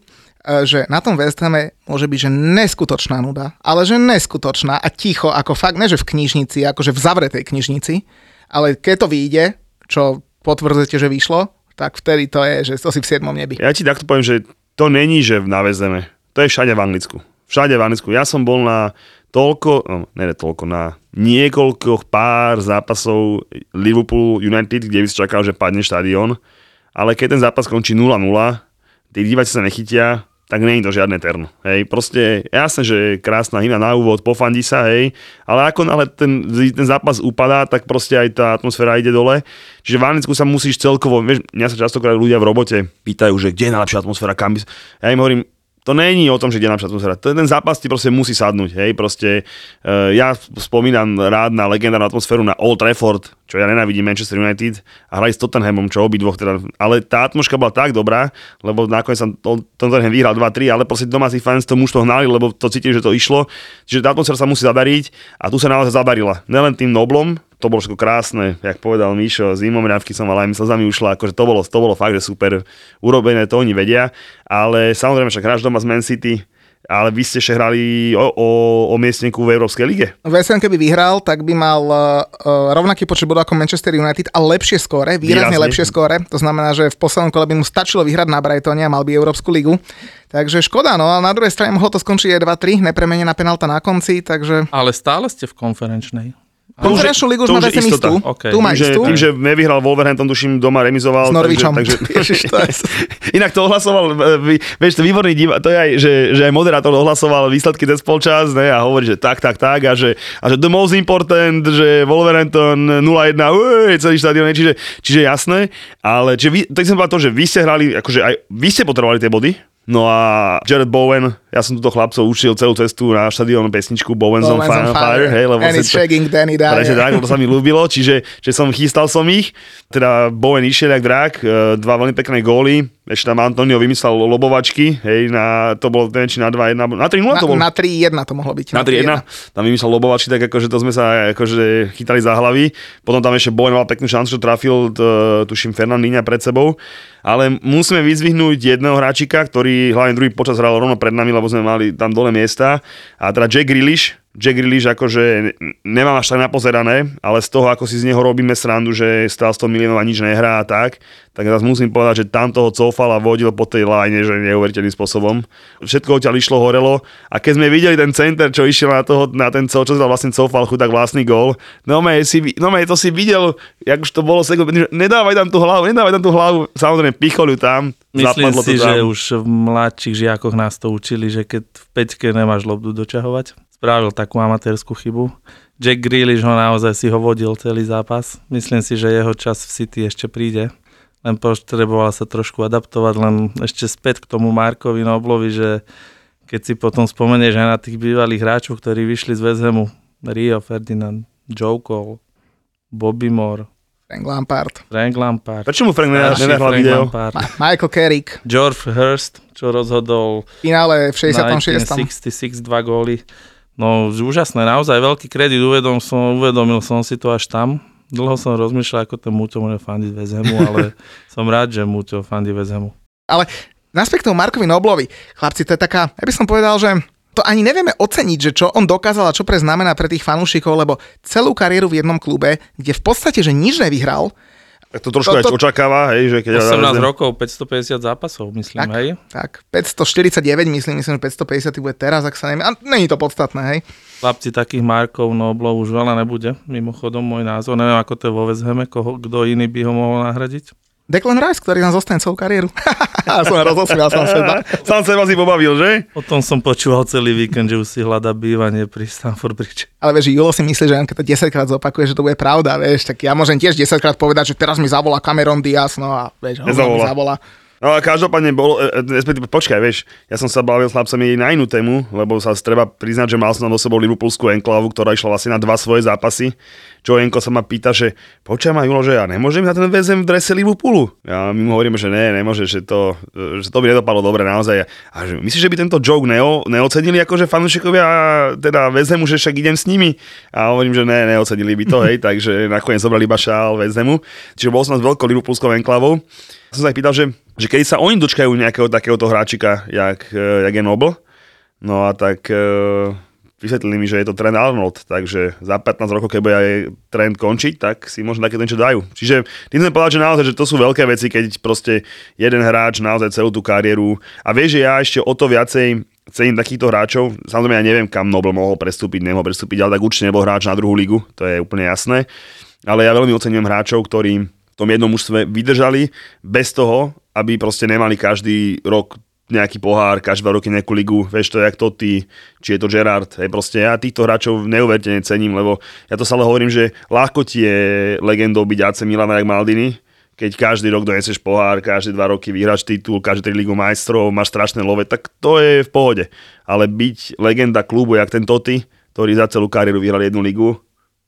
S3: že na tom West Hame môže byť, že neskutočná nuda, ale že neskutočná a ticho, ako fakt, ne že v knižnici, akože v zavretej knižnici, ale keď to vyjde, čo potvrdzujete, že vyšlo, tak vtedy to je, že to si v 7. nebi.
S4: Ja ti takto poviem, že to není, že na Vezeme. To je všade v Anglicku. Všade v Anglicku. Ja som bol na toľko, no, ne, ne toľko, na niekoľko pár zápasov Liverpool United, kde by si čakal, že padne štadión, ale keď ten zápas končí 0-0, tí diváci sa nechytia, tak je to žiadne terno. Hej, proste jasné, že je krásna hymna na úvod, pofandí sa, hej, ale ako náhle ten, ten zápas upadá, tak proste aj tá atmosféra ide dole. Čiže v Anglicku sa musíš celkovo, vieš, mňa sa častokrát ľudia v robote pýtajú, že kde je najlepšia atmosféra, kam by... Ja im hovorím, to není o tom, že kde napríklad atmosféra. Ten, ten zápas ti proste musí sadnúť, hej, proste uh, ja spomínam rád na legendárnu atmosféru na Old Trafford, čo ja nenávidím Manchester United a hrali s Tottenhamom, čo obidvoch teda, ale tá atmosféra bola tak dobrá, lebo nakoniec sa Tottenham vyhral 2-3, ale proste domáci fans to muž to hnali, lebo to cítili, že to išlo, čiže tá atmosféra sa musí zadariť a tu sa naozaj zadarila. Nelen tým Noblom, to bolo všetko krásne, jak povedal Míšo, zimomriavky som mal aj mi slzami ušla, akože to bolo, to bolo fakt, že super urobené, to oni vedia, ale samozrejme však hráš doma z Man City, ale vy ste ešte hrali o, o, o miestniku v Európskej lige.
S3: West Ham keby vyhral, tak by mal uh, rovnaký počet bodov ako Manchester United a lepšie skóre, výrazne, výrazne lepšie skóre. To znamená, že v poslednom kole by mu stačilo vyhrať na Brightone a mal by Európsku ligu. Takže škoda, no a na druhej strane mohlo to skončiť aj 2-3, nepremenená penálta na konci, takže...
S5: Ale stále ste v konferenčnej.
S3: Konferenčnú ligu už má West istú.
S5: Okay.
S3: Tu má
S4: že,
S3: istú.
S4: tým, že nevyhral Wolverhampton, tuším, doma remizoval.
S3: S Norwichom.
S4: Takže,
S3: Ježiš, to je...
S4: Inak to ohlasoval, vy, vieš, to výborný diva, to je aj, že, že aj moderátor ohlasoval výsledky cez polčas, ne, a hovorí, že tak, tak, tak, a že, a že the most important, že Wolverhampton 0-1, uj, celý štadión, čiže, čiže jasné, ale čiže vy, tak som povedal to, že vy ste hrali, akože aj vy ste potrebovali tie body, No a Jared Bowen, ja som túto chlapcov učil celú cestu na štadión pesničku Bowen's on, Fire,
S3: on fire.
S4: hej, lebo
S3: And it's
S4: to-
S3: shaking Danny.
S4: Presne tak, lebo sa mi ľúbilo, čiže že som chystal som ich. Teda Bowen išiel jak drak, e, dva veľmi pekné góly, ešte tam Antonio vymyslel lobovačky, hej, na, to bolo neviem, či na 2-1, na 3-0 to bolo.
S3: Na, na 3-1 to mohlo byť.
S4: Na 3-1, tam vymyslel lobovačky, tak akože to sme sa akože chytali za hlavy. Potom tam ešte Bowen mal peknú šancu, že trafil, t, tuším, Fernandíňa pred sebou. Ale musíme vyzvihnúť jedného hráčika, ktorý hlavne druhý počas hral rovno pred nami, lebo sme mali tam dole miesta. A teda Jack Grealish, Jack Grealish akože nemám až tak napozerané, ale z toho, ako si z neho robíme srandu, že stál 100 miliónov a nič nehrá a tak, tak zase musím povedať, že tam toho cofal a vodil po tej line, že neuveriteľným spôsobom. Všetko odtiaľ išlo horelo a keď sme videli ten center, čo išiel na, toho, na ten co, čo sa vlastne cofal, chudák vlastný gól, no me, si, no me, to si videl, jak už to bolo sekund, nedávaj tam tú hlavu, nedávaj tam tú hlavu, samozrejme pichol ju tam,
S5: Myslím si,
S4: to tam.
S5: že už v mladších žiakoch nás to učili, že keď v peťke nemáš lobdu dočahovať. Spravil takú amatérskú chybu. Jack Grealish ho naozaj si ho vodil celý zápas. Myslím si, že jeho čas v City ešte príde. Len potreboval sa trošku adaptovať, len ešte späť k tomu Markovi Noblovi, že keď si potom spomenieš aj na tých bývalých hráčov, ktorí vyšli z West Hamu, Rio Ferdinand, Joe Cole, Bobby Moore,
S3: Frank Lampard.
S5: Frank Lampard,
S4: Prečo mu Frank nenahral video?
S3: Ma- Michael Carrick.
S5: George Hurst, čo rozhodol
S3: V finále v 66.
S5: 66 dva góly. No úžasné, naozaj veľký kredit, uvedom som, uvedomil som si to až tam. Dlho som rozmýšľal, ako ten Múťo môže fandiť Vezemu, ale som rád, že Múťo fandí Vezemu.
S3: Ale naspäť k tomu Markovi Noblovi. Chlapci, to je taká, ja by som povedal, že to ani nevieme oceniť, že čo on dokázal a čo pre znamená pre tých fanúšikov, lebo celú kariéru v jednom klube, kde v podstate, že nič nevyhral,
S4: Tak to trošku
S3: To-
S4: aj očakáva, hej, že keď
S5: 18 rokov, 550 zápasov, myslím,
S3: Tak.
S5: hej?
S3: tak 549, myslím, myslím, že 550 bude teraz, ak sa neviem. A není to podstatné, hej.
S5: Chlapci takých Markov Noblov už veľa nebude. Mimochodom, môj názor, neviem, ako to je vo Vezheme, koho, kto iný by ho mohol nahradiť.
S3: Declan Rice, ktorý nám zostane celú kariéru. som rozosmial som seba.
S4: Sám seba si pobavil, že?
S5: O tom som počúval celý víkend, že už si hľadá bývanie pri Stanford Bridge.
S3: Ale vieš, Julo si myslí, že on keď to 10 krát zopakuje, že to bude pravda, vieš, tak ja môžem tiež 10 krát povedať, že teraz mi zavolá Cameron Diaz, no a vieš, ho mi zavolá.
S4: No a každopádne bolo, e, e, respektíve, počkaj, vieš, ja som sa bavil s chlapcami na inú tému, lebo sa treba priznať, že mal som do sebou Liverpoolskú enklavu, ktorá išla vlastne na dva svoje zápasy. Čo Enko sa ma pýta, že počujem ma Julo, že ja nemôžem na ten väzem v drese Liverpoolu. Ja my mu hovoríme, že ne, nemôže, že to, že to by nedopadlo dobre naozaj. A že myslíš, že by tento joke neo, neocenili akože fanúšikovia teda väzemu, že však idem s nimi? A hovorím, že ne, neocenili by to, hej, takže nakoniec zobrali iba šál väzemu. Čiže bol som s veľkou Liverpoolskou enklavou. Som sa ich pýtal, že, že kedy sa oni dočkajú nejakého takéhoto hráčika, jak, jak je Noble. No a tak vysvetlili mi, že je to trend Arnold, takže za 15 rokov, keď bude aj trend končiť, tak si možno také niečo dajú. Čiže tým chcem povedať, že naozaj, že to sú veľké veci, keď proste jeden hráč naozaj celú tú kariéru a vieš, že ja ešte o to viacej cením takýchto hráčov. Samozrejme, ja neviem, kam Nobel mohol prestúpiť, nemohol prestúpiť, ale tak určite nebol hráč na druhú ligu, to je úplne jasné. Ale ja veľmi ocenujem hráčov, ktorí v tom jednom mužstve vydržali bez toho, aby proste nemali každý rok nejaký pohár, každé roky nejakú ligu, vieš to, jak to ty, či je to Gerard, hej, proste ja týchto hráčov neuveriteľne cením, lebo ja to stále hovorím, že ľahko ti je legendou byť AC Milana jak Maldini, keď každý rok doneseš pohár, každé dva roky vyhráš titul, každý tri ligu majstrov, máš strašné love, tak to je v pohode. Ale byť legenda klubu, jak ten Toty, ktorý za celú kariéru vyhral jednu ligu,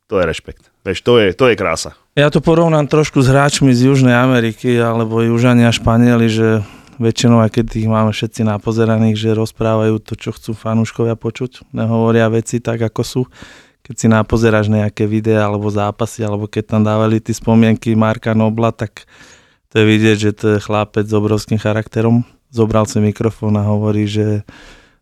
S4: to je rešpekt. Vieš, to je, to je krása.
S5: Ja to porovnám trošku s hráčmi z Južnej Ameriky, alebo Južania Španieli, že väčšinou, aj keď ich máme všetci napozeraných, že rozprávajú to, čo chcú fanúškovia počuť, nehovoria veci tak, ako sú. Keď si napozeráš nejaké videá alebo zápasy, alebo keď tam dávali tie spomienky Marka Nobla, tak to je vidieť, že to je chlapec s obrovským charakterom. Zobral si mikrofón a hovorí, že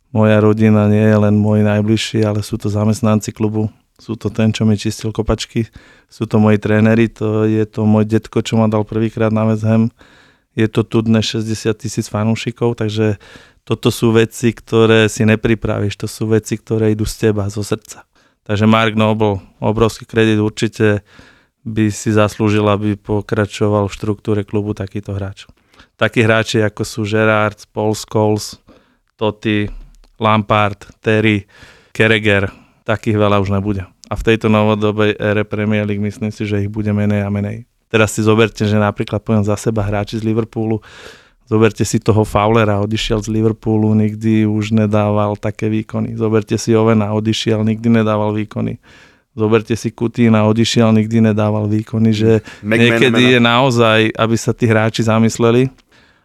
S5: moja rodina nie je len môj najbližší, ale sú to zamestnanci klubu, sú to ten, čo mi čistil kopačky, sú to moji tréneri, to je to môj detko, čo ma dal prvýkrát na Ham je to tu dnes 60 tisíc fanúšikov, takže toto sú veci, ktoré si nepripravíš, to sú veci, ktoré idú z teba, zo srdca. Takže Mark Noble, obrovský kredit určite by si zaslúžil, aby pokračoval v štruktúre klubu takýto hráč. Takí hráči ako sú Gerard, Paul Scholes, Totti, Lampard, Terry, Kereger, takých veľa už nebude. A v tejto novodobej ére Premier League myslím si, že ich bude menej a menej. Teraz si zoberte, že napríklad poviem za seba hráči z Liverpoolu, zoberte si toho Fowlera, odišiel z Liverpoolu, nikdy už nedával také výkony. Zoberte si Ovena, odišiel, nikdy nedával výkony. Zoberte si Kutína, odišiel, nikdy nedával výkony, že McMahon, niekedy je naozaj, aby sa tí hráči zamysleli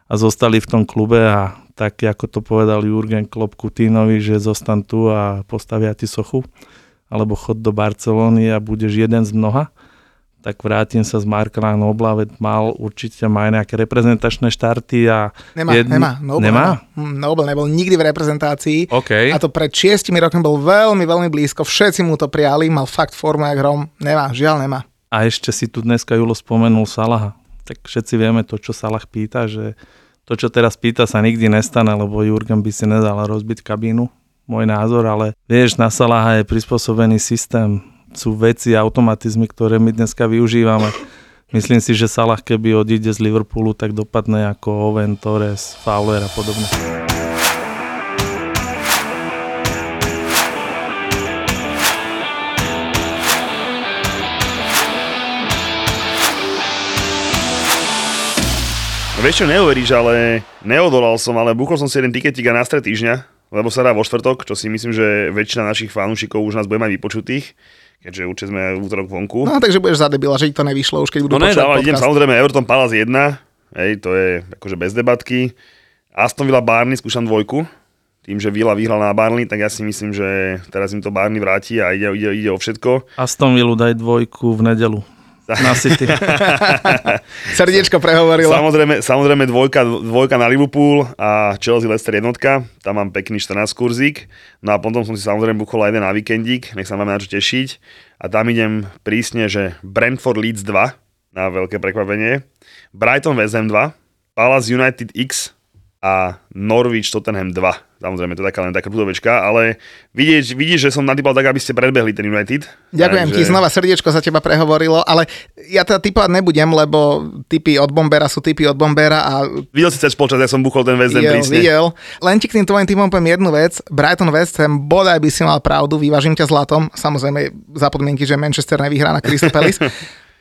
S5: a zostali v tom klube a tak, ako to povedal Jurgen Klopp Kutínovi, že zostan tu a postavia ti sochu, alebo chod do Barcelóny a budeš jeden z mnoha tak vrátim sa z Marka Nobla, veď mal určite má aj nejaké reprezentačné štarty a...
S3: Nemá, jedn... nemá. Nobel, nemá? nemá. Hm, Nobel nebol nikdy v reprezentácii
S5: okay.
S3: a to pred šiestimi rokmi bol veľmi, veľmi blízko. Všetci mu to prijali, mal fakt formu jak hrom. Nemá, žiaľ nemá.
S5: A ešte si tu dneska Julo spomenul Salaha. Tak všetci vieme to, čo Salah pýta, že to, čo teraz pýta, sa nikdy nestane, lebo Jurgen by si nedal rozbiť kabínu môj názor, ale vieš, na Salaha je prispôsobený systém sú veci, automatizmy, ktoré my dneska využívame. Myslím si, že Salah keby odíde z Liverpoolu, tak dopadne ako Owen, Torres, Fowler a podobne.
S4: Vieš čo, neuveríš, ale neodolal som, ale buchol som si jeden tiketík na stred týždňa, lebo sa dá vo štvrtok, čo si myslím, že väčšina našich fanúšikov už nás bude mať vypočutých keďže určite sme v útorok vonku.
S3: No takže budeš za debila, že ti to nevyšlo už keď budú
S4: No ne, dával, idem samozrejme Everton Palace 1, hej, to je akože bez debatky. Aston Villa Barney, skúšam dvojku. Tým, že Villa vyhral na Barney, tak ja si myslím, že teraz im to Barney vráti a ide, ide, ide o všetko.
S5: Aston Villa daj dvojku v nedelu na City.
S3: Srdiečko prehovorilo.
S4: Samozrejme, samozrejme dvojka, dvojka na Liverpool a Chelsea Leicester jednotka. Tam mám pekný 14 kurzík. No a potom som si samozrejme buchol aj jeden na víkendík. Nech sa máme na čo tešiť. A tam idem prísne, že Brentford Leeds 2 na veľké prekvapenie. Brighton West Ham 2. Palace United X a Norwich Tottenham 2 Samozrejme, to je taká len taká budovečka, ale vidíš, vidíš, že som nadýpal tak, aby ste predbehli ten United.
S3: Ďakujem takže... ti, znova srdiečko sa teba prehovorilo, ale ja teda typovať nebudem, lebo typy od Bombera sú typy od Bombera a...
S4: Videl si cez polčas, ja som buchol ten West Ham prísne.
S3: Videl. Len ti k tým tvojim typom poviem jednu vec. Brighton West Ham, bodaj by si mal pravdu, vyvážim ťa zlatom. Samozrejme, za podmienky, že Manchester nevyhrá na Crystal Palace.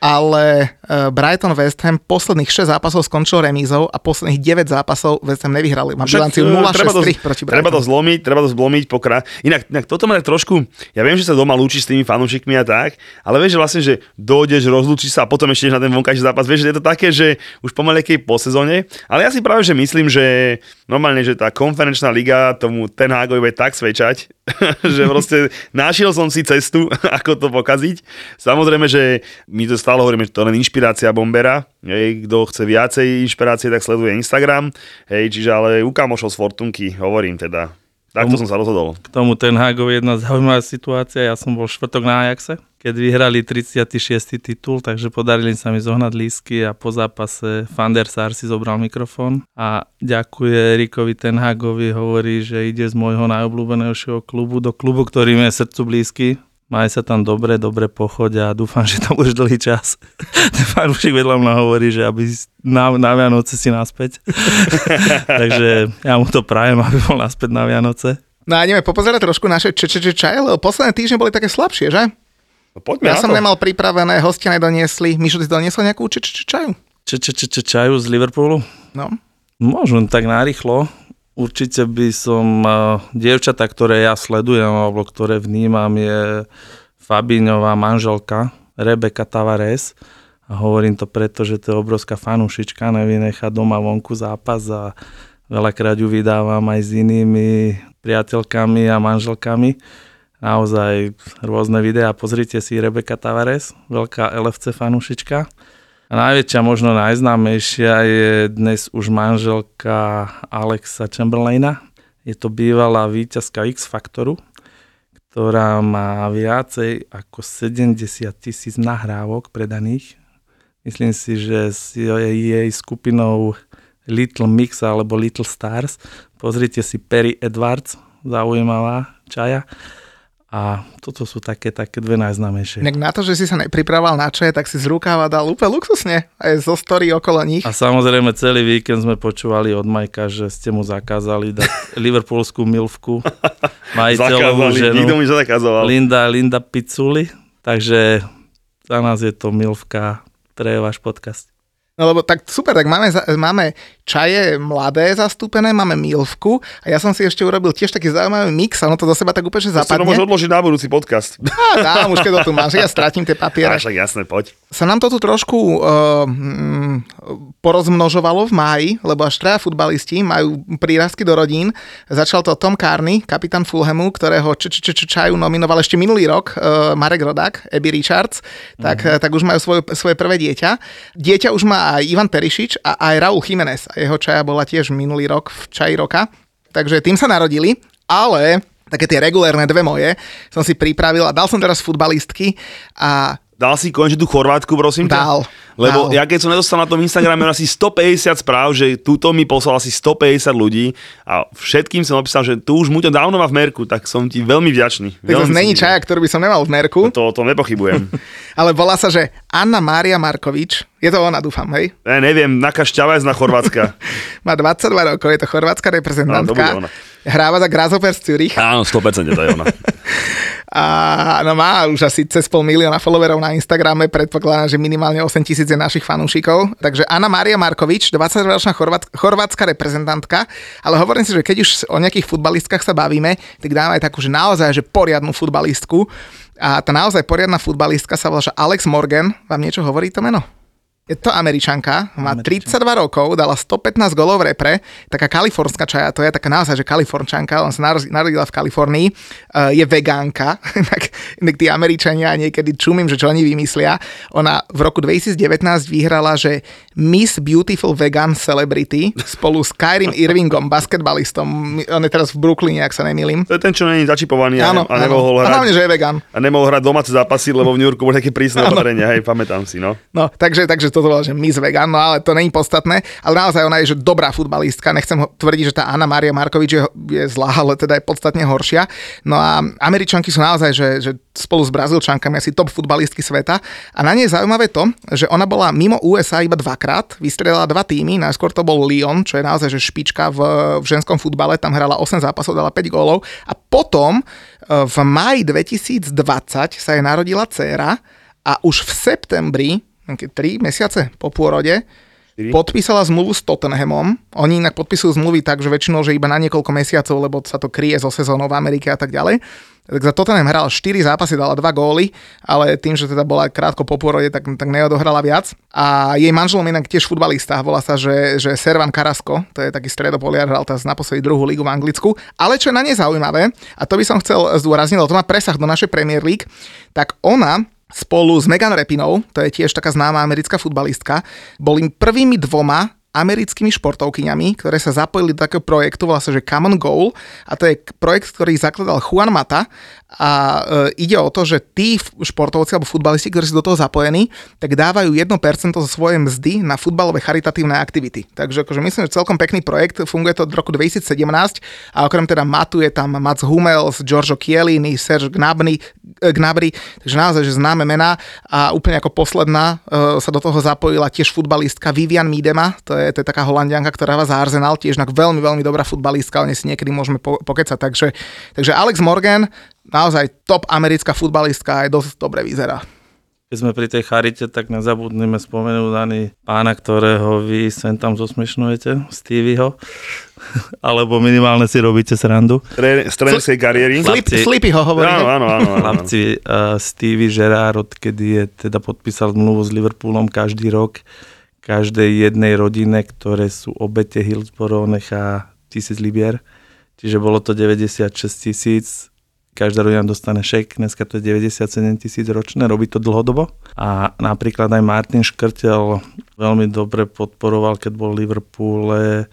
S3: ale Brighton West Ham posledných 6 zápasov skončil remízou a posledných 9 zápasov West Ham nevyhrali. Má
S4: Však,
S3: bilanciu
S4: e, treba to,
S3: 0-6-3 proti
S4: treba to zlomiť, treba to zlomiť pokra. Inak, inak toto ma tak trošku, ja viem, že sa doma lúčiš s tými fanúšikmi a tak, ale vieš, že vlastne, že dojdeš, rozlúčiš sa a potom ešte na ten vonkajší zápas, vieš, že je to také, že už pomalekej po sezóne, ale ja si práve, že myslím, že normálne, že tá konferenčná liga tomu ten Hagovi bude tak svedčať, že proste našiel som si cestu, ako to pokaziť. Samozrejme, že my to stále hovoríme, že to len inšpirácia bombera, hej, kto chce viacej inšpirácie, tak sleduje Instagram, hej, čiže ale u kamošov z Fortunky, hovorím teda. Takto som sa rozhodol.
S5: K tomu ten Hagov je jedna zaujímavá situácia. Ja som bol štvrtok na Ajaxe, keď vyhrali 36. titul, takže podarili sa mi zohnať lísky a po zápase Fander Sar si zobral mikrofón a ďakuje Erikovi ten Hagovi, hovorí, že ide z môjho najobľúbenejšieho klubu do klubu, ktorý mi je srdcu blízky. Maj sa tam dobre, dobre pochoď a dúfam, že tam už dlhý čas. Ten fanúšik vedľa mňa hovorí, že aby na, na Vianoce si naspäť. Takže ja mu to prajem, aby bol naspäť na Vianoce.
S3: No a ideme popozerať trošku naše čaje, lebo posledné týždne boli také slabšie, že?
S4: No, poďme
S3: Ja som
S4: to.
S3: nemal pripravené, hostia nedoniesli. Mišo, ty doniesol nejakú čaju?
S5: Č, č, č, č, čaju z Liverpoolu?
S3: No.
S5: Možno tak narýchlo. Určite by som, dievčata, ktoré ja sledujem, alebo ktoré vnímam, je Fabiňová manželka, Rebeka Tavares. A hovorím to preto, že to je obrovská fanúšička, nevynechá doma vonku zápas a veľakrát ju vydávam aj s inými priateľkami a manželkami. Naozaj rôzne videá, pozrite si Rebeka Tavares, veľká LFC fanúšička. Najväčšia, možno najznámejšia je dnes už manželka Alexa Chamberlaina. Je to bývalá víťazka X Faktoru, ktorá má viacej ako 70 tisíc nahrávok predaných. Myslím si, že s jej skupinou Little Mix alebo Little Stars. Pozrite si Perry Edwards, zaujímavá čaja. A toto sú také, také dve najznámejšie.
S3: Inak na to, že si sa nepripravoval na čaje, tak si z rukáva dal úplne luxusne. Aj zo story okolo nich.
S5: A samozrejme celý víkend sme počúvali od Majka, že ste mu zakázali dať liverpoolskú milvku, majiteľovú ženu
S4: nikto mi zakazoval.
S5: Linda, Linda Pizzuli. Takže za nás je to milvka pre váš podcast.
S3: No lebo tak super, tak máme, máme čaje mladé zastúpené, máme milvku a ja som si ešte urobil tiež taký zaujímavý mix, ono to do seba tak úplne že
S4: To
S3: zapadne.
S4: môže odložiť na budúci podcast.
S3: Á, dám, už keď to tu máš, ja stratím tie papiere.
S4: Á, však jasné, poď.
S3: sa nám to tu trošku uh, mm, porozmnožovalo v máji, lebo až traja futbalisti majú prírastky do rodín. Začal to Tom Carney, kapitán Fulhamu, ktorého č- č- č- čaju nominoval ešte minulý rok uh, Marek Rodák, Abby Richards, tak, uh, tak už majú svoje, svoje prvé dieťa. Dieťa už má aj Ivan Perišič a aj Raúl Jiménez jeho čaja bola tiež minulý rok v čaji roka. Takže tým sa narodili, ale také tie regulérne dve moje som si pripravil a dal som teraz futbalistky a
S4: Dal si konečne tú Chorvátku, prosím ťa?
S3: Dal,
S4: Lebo
S3: dal.
S4: ja keď som nedostal na tom Instagrame asi 150 správ, že túto mi poslal asi 150 ľudí a všetkým som opísal, že tu už Muťo dávno má v merku, tak som ti veľmi vďačný.
S3: Tak to
S4: Veľmi
S3: není
S4: si-
S3: čaja, ktorú by som nemal v merku,
S4: To o tom nepochybujem.
S3: ale volá sa, že Anna Mária Markovič. Je to ona, dúfam, hej?
S4: ja neviem, naká šťava je na Chorvátska.
S3: Má 22 rokov, je to chorvátska
S4: Áno, to
S3: reprezentantka.
S4: bude ona.
S3: Hráva za Grasshoppers Zürich
S4: Áno, 100% to je ona.
S3: a no má už asi cez pol milióna followerov na Instagrame, predpokladám, že minimálne 8 tisíc je našich fanúšikov. Takže Anna Mária Markovič, 22-ročná chorvát, chorvátska reprezentantka, ale hovorím si, že keď už o nejakých futbalistkách sa bavíme, tak dáme aj takú, že naozaj že poriadnu futbalistku. A tá naozaj poriadna futbalistka sa volá Alex Morgan. Vám niečo hovorí to meno? Je to Američanka, má 32 rokov, dala 115 golov v repre, taká kalifornská čaja, to je taká naozaj, že kalifornčanka, on sa narodil- narodila v Kalifornii, uh, je vegánka, inak, inak tí Američania niekedy čumím, že čo oni vymyslia. Ona v roku 2019 vyhrala, že Miss Beautiful Vegan Celebrity spolu s Kyrim Irvingom, basketbalistom, on je teraz v Brooklyne, ak sa nemýlim.
S4: To je ten, čo není začipovaný a,
S3: Áno,
S4: a
S3: áno.
S4: nemohol
S3: A hlavne,
S4: hrať.
S3: že je vegan.
S4: A nemohol hrať domáce zápasy, lebo v New Yorku boli také prísne opatrenia, hej, pamätám si, no.
S3: No, takže, takže toto bola, že Miss Vegan, no ale to není podstatné, ale naozaj ona je, že dobrá futbalistka, nechcem ho tvrdiť, že tá Anna Maria Markovič je, je zlá, ale teda je podstatne horšia. No a Američanky sú naozaj, že, že spolu s Brazílčankami asi top futbalistky sveta. A na nej je zaujímavé to, že ona bola mimo USA iba dvakrát, vystrelila dva týmy, najskôr to bol Lyon, čo je naozaj že špička v, v ženskom futbale, tam hrala 8 zápasov, dala 5 gólov. A potom e, v maji 2020 sa jej narodila dcéra a už v septembri 3 mesiace po pôrode,
S4: Štyri.
S3: podpísala zmluvu s Tottenhamom. Oni inak podpisujú zmluvy tak, že väčšinou, že iba na niekoľko mesiacov, lebo sa to kryje so sezónou v Amerike a tak ďalej. Tak za Tottenham hral 4 zápasy, dala 2 góly, ale tým, že teda bola krátko po pôrode, tak, tak neodohrala viac. A jej manželom inak tiež futbalista, volá sa, že, že Servan Karasko, to je taký stredopoliar, hral teraz naposledy druhú ligu v Anglicku. Ale čo je na nej zaujímavé, a to by som chcel zdôrazniť, lebo to má presah do našej Premier League, tak ona spolu s Megan Repinou, to je tiež taká známa americká futbalistka, boli prvými dvoma americkými športovkyňami, ktoré sa zapojili do takého projektu, volá sa, že Common Goal a to je projekt, ktorý zakladal Juan Mata. A e, ide o to, že tí športovci alebo futbalisti, ktorí sú do toho zapojení, tak dávajú 1% zo svojej mzdy na futbalové charitatívne aktivity. Takže akože myslím, že celkom pekný projekt, funguje to od roku 2017 a okrem teda Matu je tam Mats Hummels, Giorgio Chiellini, Serge Gnabry, e, Gnabry. Takže naozaj, že známe mená. A úplne ako posledná e, sa do toho zapojila tiež futbalistka Vivian Miedema, to je, to je taká holandianka, ktorá vás za Arsenal, tiež veľmi, veľmi dobrá futbalistka, o nej si niekedy môžeme po, pokecať, takže, takže Alex Morgan, naozaj top americká futbalistka, aj dosť dobre vyzerá.
S5: Keď sme pri tej charite, tak nezabudneme spomenúť ani pána, ktorého vy sem tam zosmešňujete, Stevieho, alebo minimálne si robíte srandu.
S4: Tre- z trénerskej kariéry.
S3: Slip, Slipy ho hovorí.
S4: Áno, áno, áno. áno.
S5: Chlapci, uh, Stevie Gerrard, odkedy je teda podpísal zmluvu s Liverpoolom každý rok, každej jednej rodine, ktoré sú obete Hillsborough, nechá tisíc libier. Čiže bolo to 96 tisíc, každá rodina dostane šek, dneska to je 97 tisíc ročné, robí to dlhodobo. A napríklad aj Martin Škrtel veľmi dobre podporoval, keď bol v Liverpoole,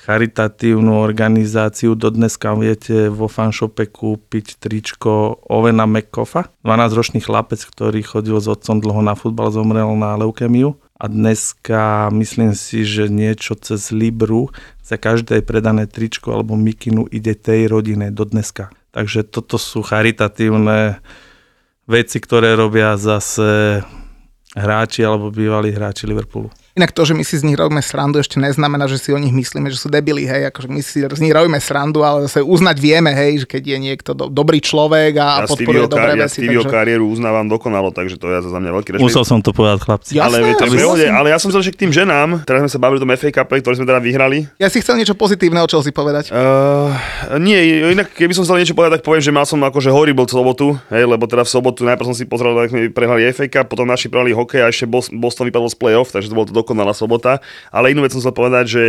S5: charitatívnu organizáciu. Dodneska viete vo fanshope kúpiť tričko Ovena McCoffa. 12-ročný chlapec, ktorý chodil s otcom dlho na futbal, zomrel na leukemiu. A dneska myslím si, že niečo cez Libru za každé predané tričko alebo mikinu ide tej rodine do dneska. Takže toto sú charitatívne veci, ktoré robia zase hráči alebo bývalí hráči Liverpoolu.
S3: Inak to, že my si z nich robíme srandu, ešte neznamená, že si o nich myslíme, že sú debili, hej, akože my si z nich robíme srandu, ale zase uznať vieme, hej, že keď je niekto do, dobrý človek a,
S4: Ja
S3: podporuje dobré
S4: ja
S3: veci.
S4: Stevieho
S3: takže...
S4: kariéru uznávam dokonalo, takže to je za mňa veľký rešpekt.
S5: Musel som to povedať, chlapci.
S3: Ja-
S4: ale,
S3: Jasné,
S4: viete,
S3: ale
S4: v pohode,
S3: súhlasím.
S4: ale ja som ešte k tým ženám, teraz sme sa bavili o tom FA Cup, ktorý sme teda vyhrali.
S3: Ja si chcel niečo pozitívne o Chelsea povedať.
S4: Uh, nie, inak keby som chcel niečo povedať, tak poviem, že mal som akože horrible sobotu, hej, lebo teda v sobotu najprv som si pozrel, ako sme prehrali FA Cup, potom naši prehrali hokej a ešte Bos- Boston vypadol z play-off, takže to bolo to dokonalá sobota. Ale inú vec som chcel povedať, že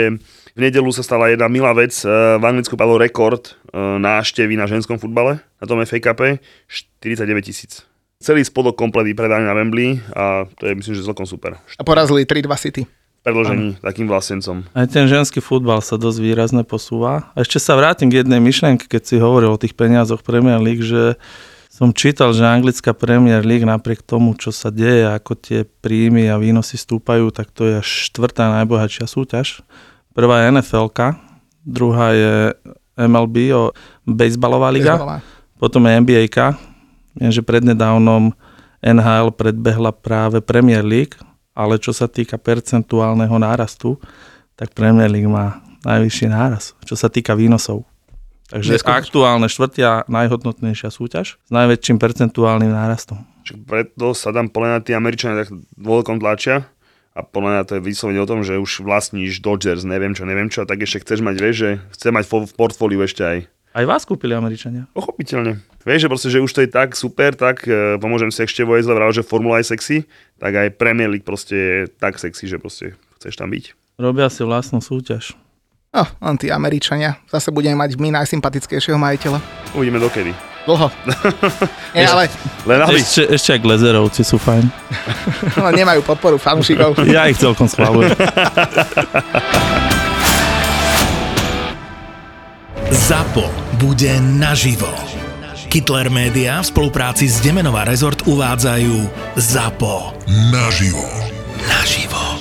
S4: v nedelu sa stala jedna milá vec, uh, v Anglicku padol rekord uh, návštevy na ženskom futbale, na tom FA Cupe, 49 tisíc. Celý spodok komplet vypredaný na Wembley a to je myslím, že celkom super.
S3: A porazili 3-2 City.
S4: Predložení takým vlastencom.
S5: Aj ten ženský futbal sa dosť výrazne posúva. A ešte sa vrátim k jednej myšlenke, keď si hovoril o tých peniazoch Premier League, že som čítal, že anglická Premier League napriek tomu, čo sa deje, ako tie príjmy a výnosy stúpajú, tak to je až štvrtá najbohatšia súťaž. Prvá je NFL, druhá je MLB, o baseballová liga,
S3: Bezbalová.
S5: potom je NBA. Viem, že prednedávnom NHL predbehla práve Premier League, ale čo sa týka percentuálneho nárastu, tak Premier League má najvyšší náraz, čo sa týka výnosov. Takže
S3: Neskutočné.
S5: aktuálne štvrtia najhodnotnejšia súťaž s najväčším percentuálnym nárastom.
S4: Však preto sa tam podľa mňa tí Američania tak vo veľkom tlačia a podľa mňa to je vyslovene o tom, že už vlastníš Dodgers, neviem čo, neviem čo, a tak ešte chceš mať, vieš, že chce mať v portfóliu ešte aj.
S5: Aj vás kúpili Američania.
S4: Pochopiteľne. Vieš, že proste, že už to je tak super, tak e, pomôžem si ešte Vojezle vral, že Formula je sexy, tak aj Premier League proste je tak sexy, že proste chceš tam byť.
S5: Robia si vlastnú súťaž.
S3: No, len tí Američania. Zase budeme mať my najsympatickejšieho majiteľa.
S4: Uvidíme dokedy.
S3: Dlho. Nie, ale
S4: Len aby...
S5: Ešte, ešte aj Glazerovci sú fajn.
S3: ale nemajú podporu fanúšikov.
S5: Ja ich celkom schválujem.
S2: ZAPO bude naživo. Kittler Media v spolupráci s Demenová rezort uvádzajú ZAPO.
S6: Naživo.
S2: Naživo.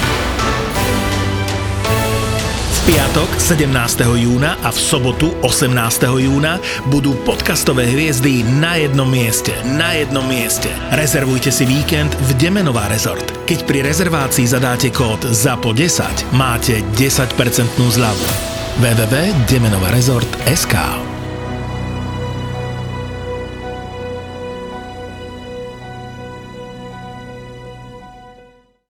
S2: Piatok 17. júna a v sobotu 18. júna budú podcastové hviezdy na jednom mieste. Na jednom mieste. Rezervujte si víkend v Demenová rezort. Keď pri rezervácii zadáte kód ZAPO10, máte 10% zľavu. www.demenovarezort.sk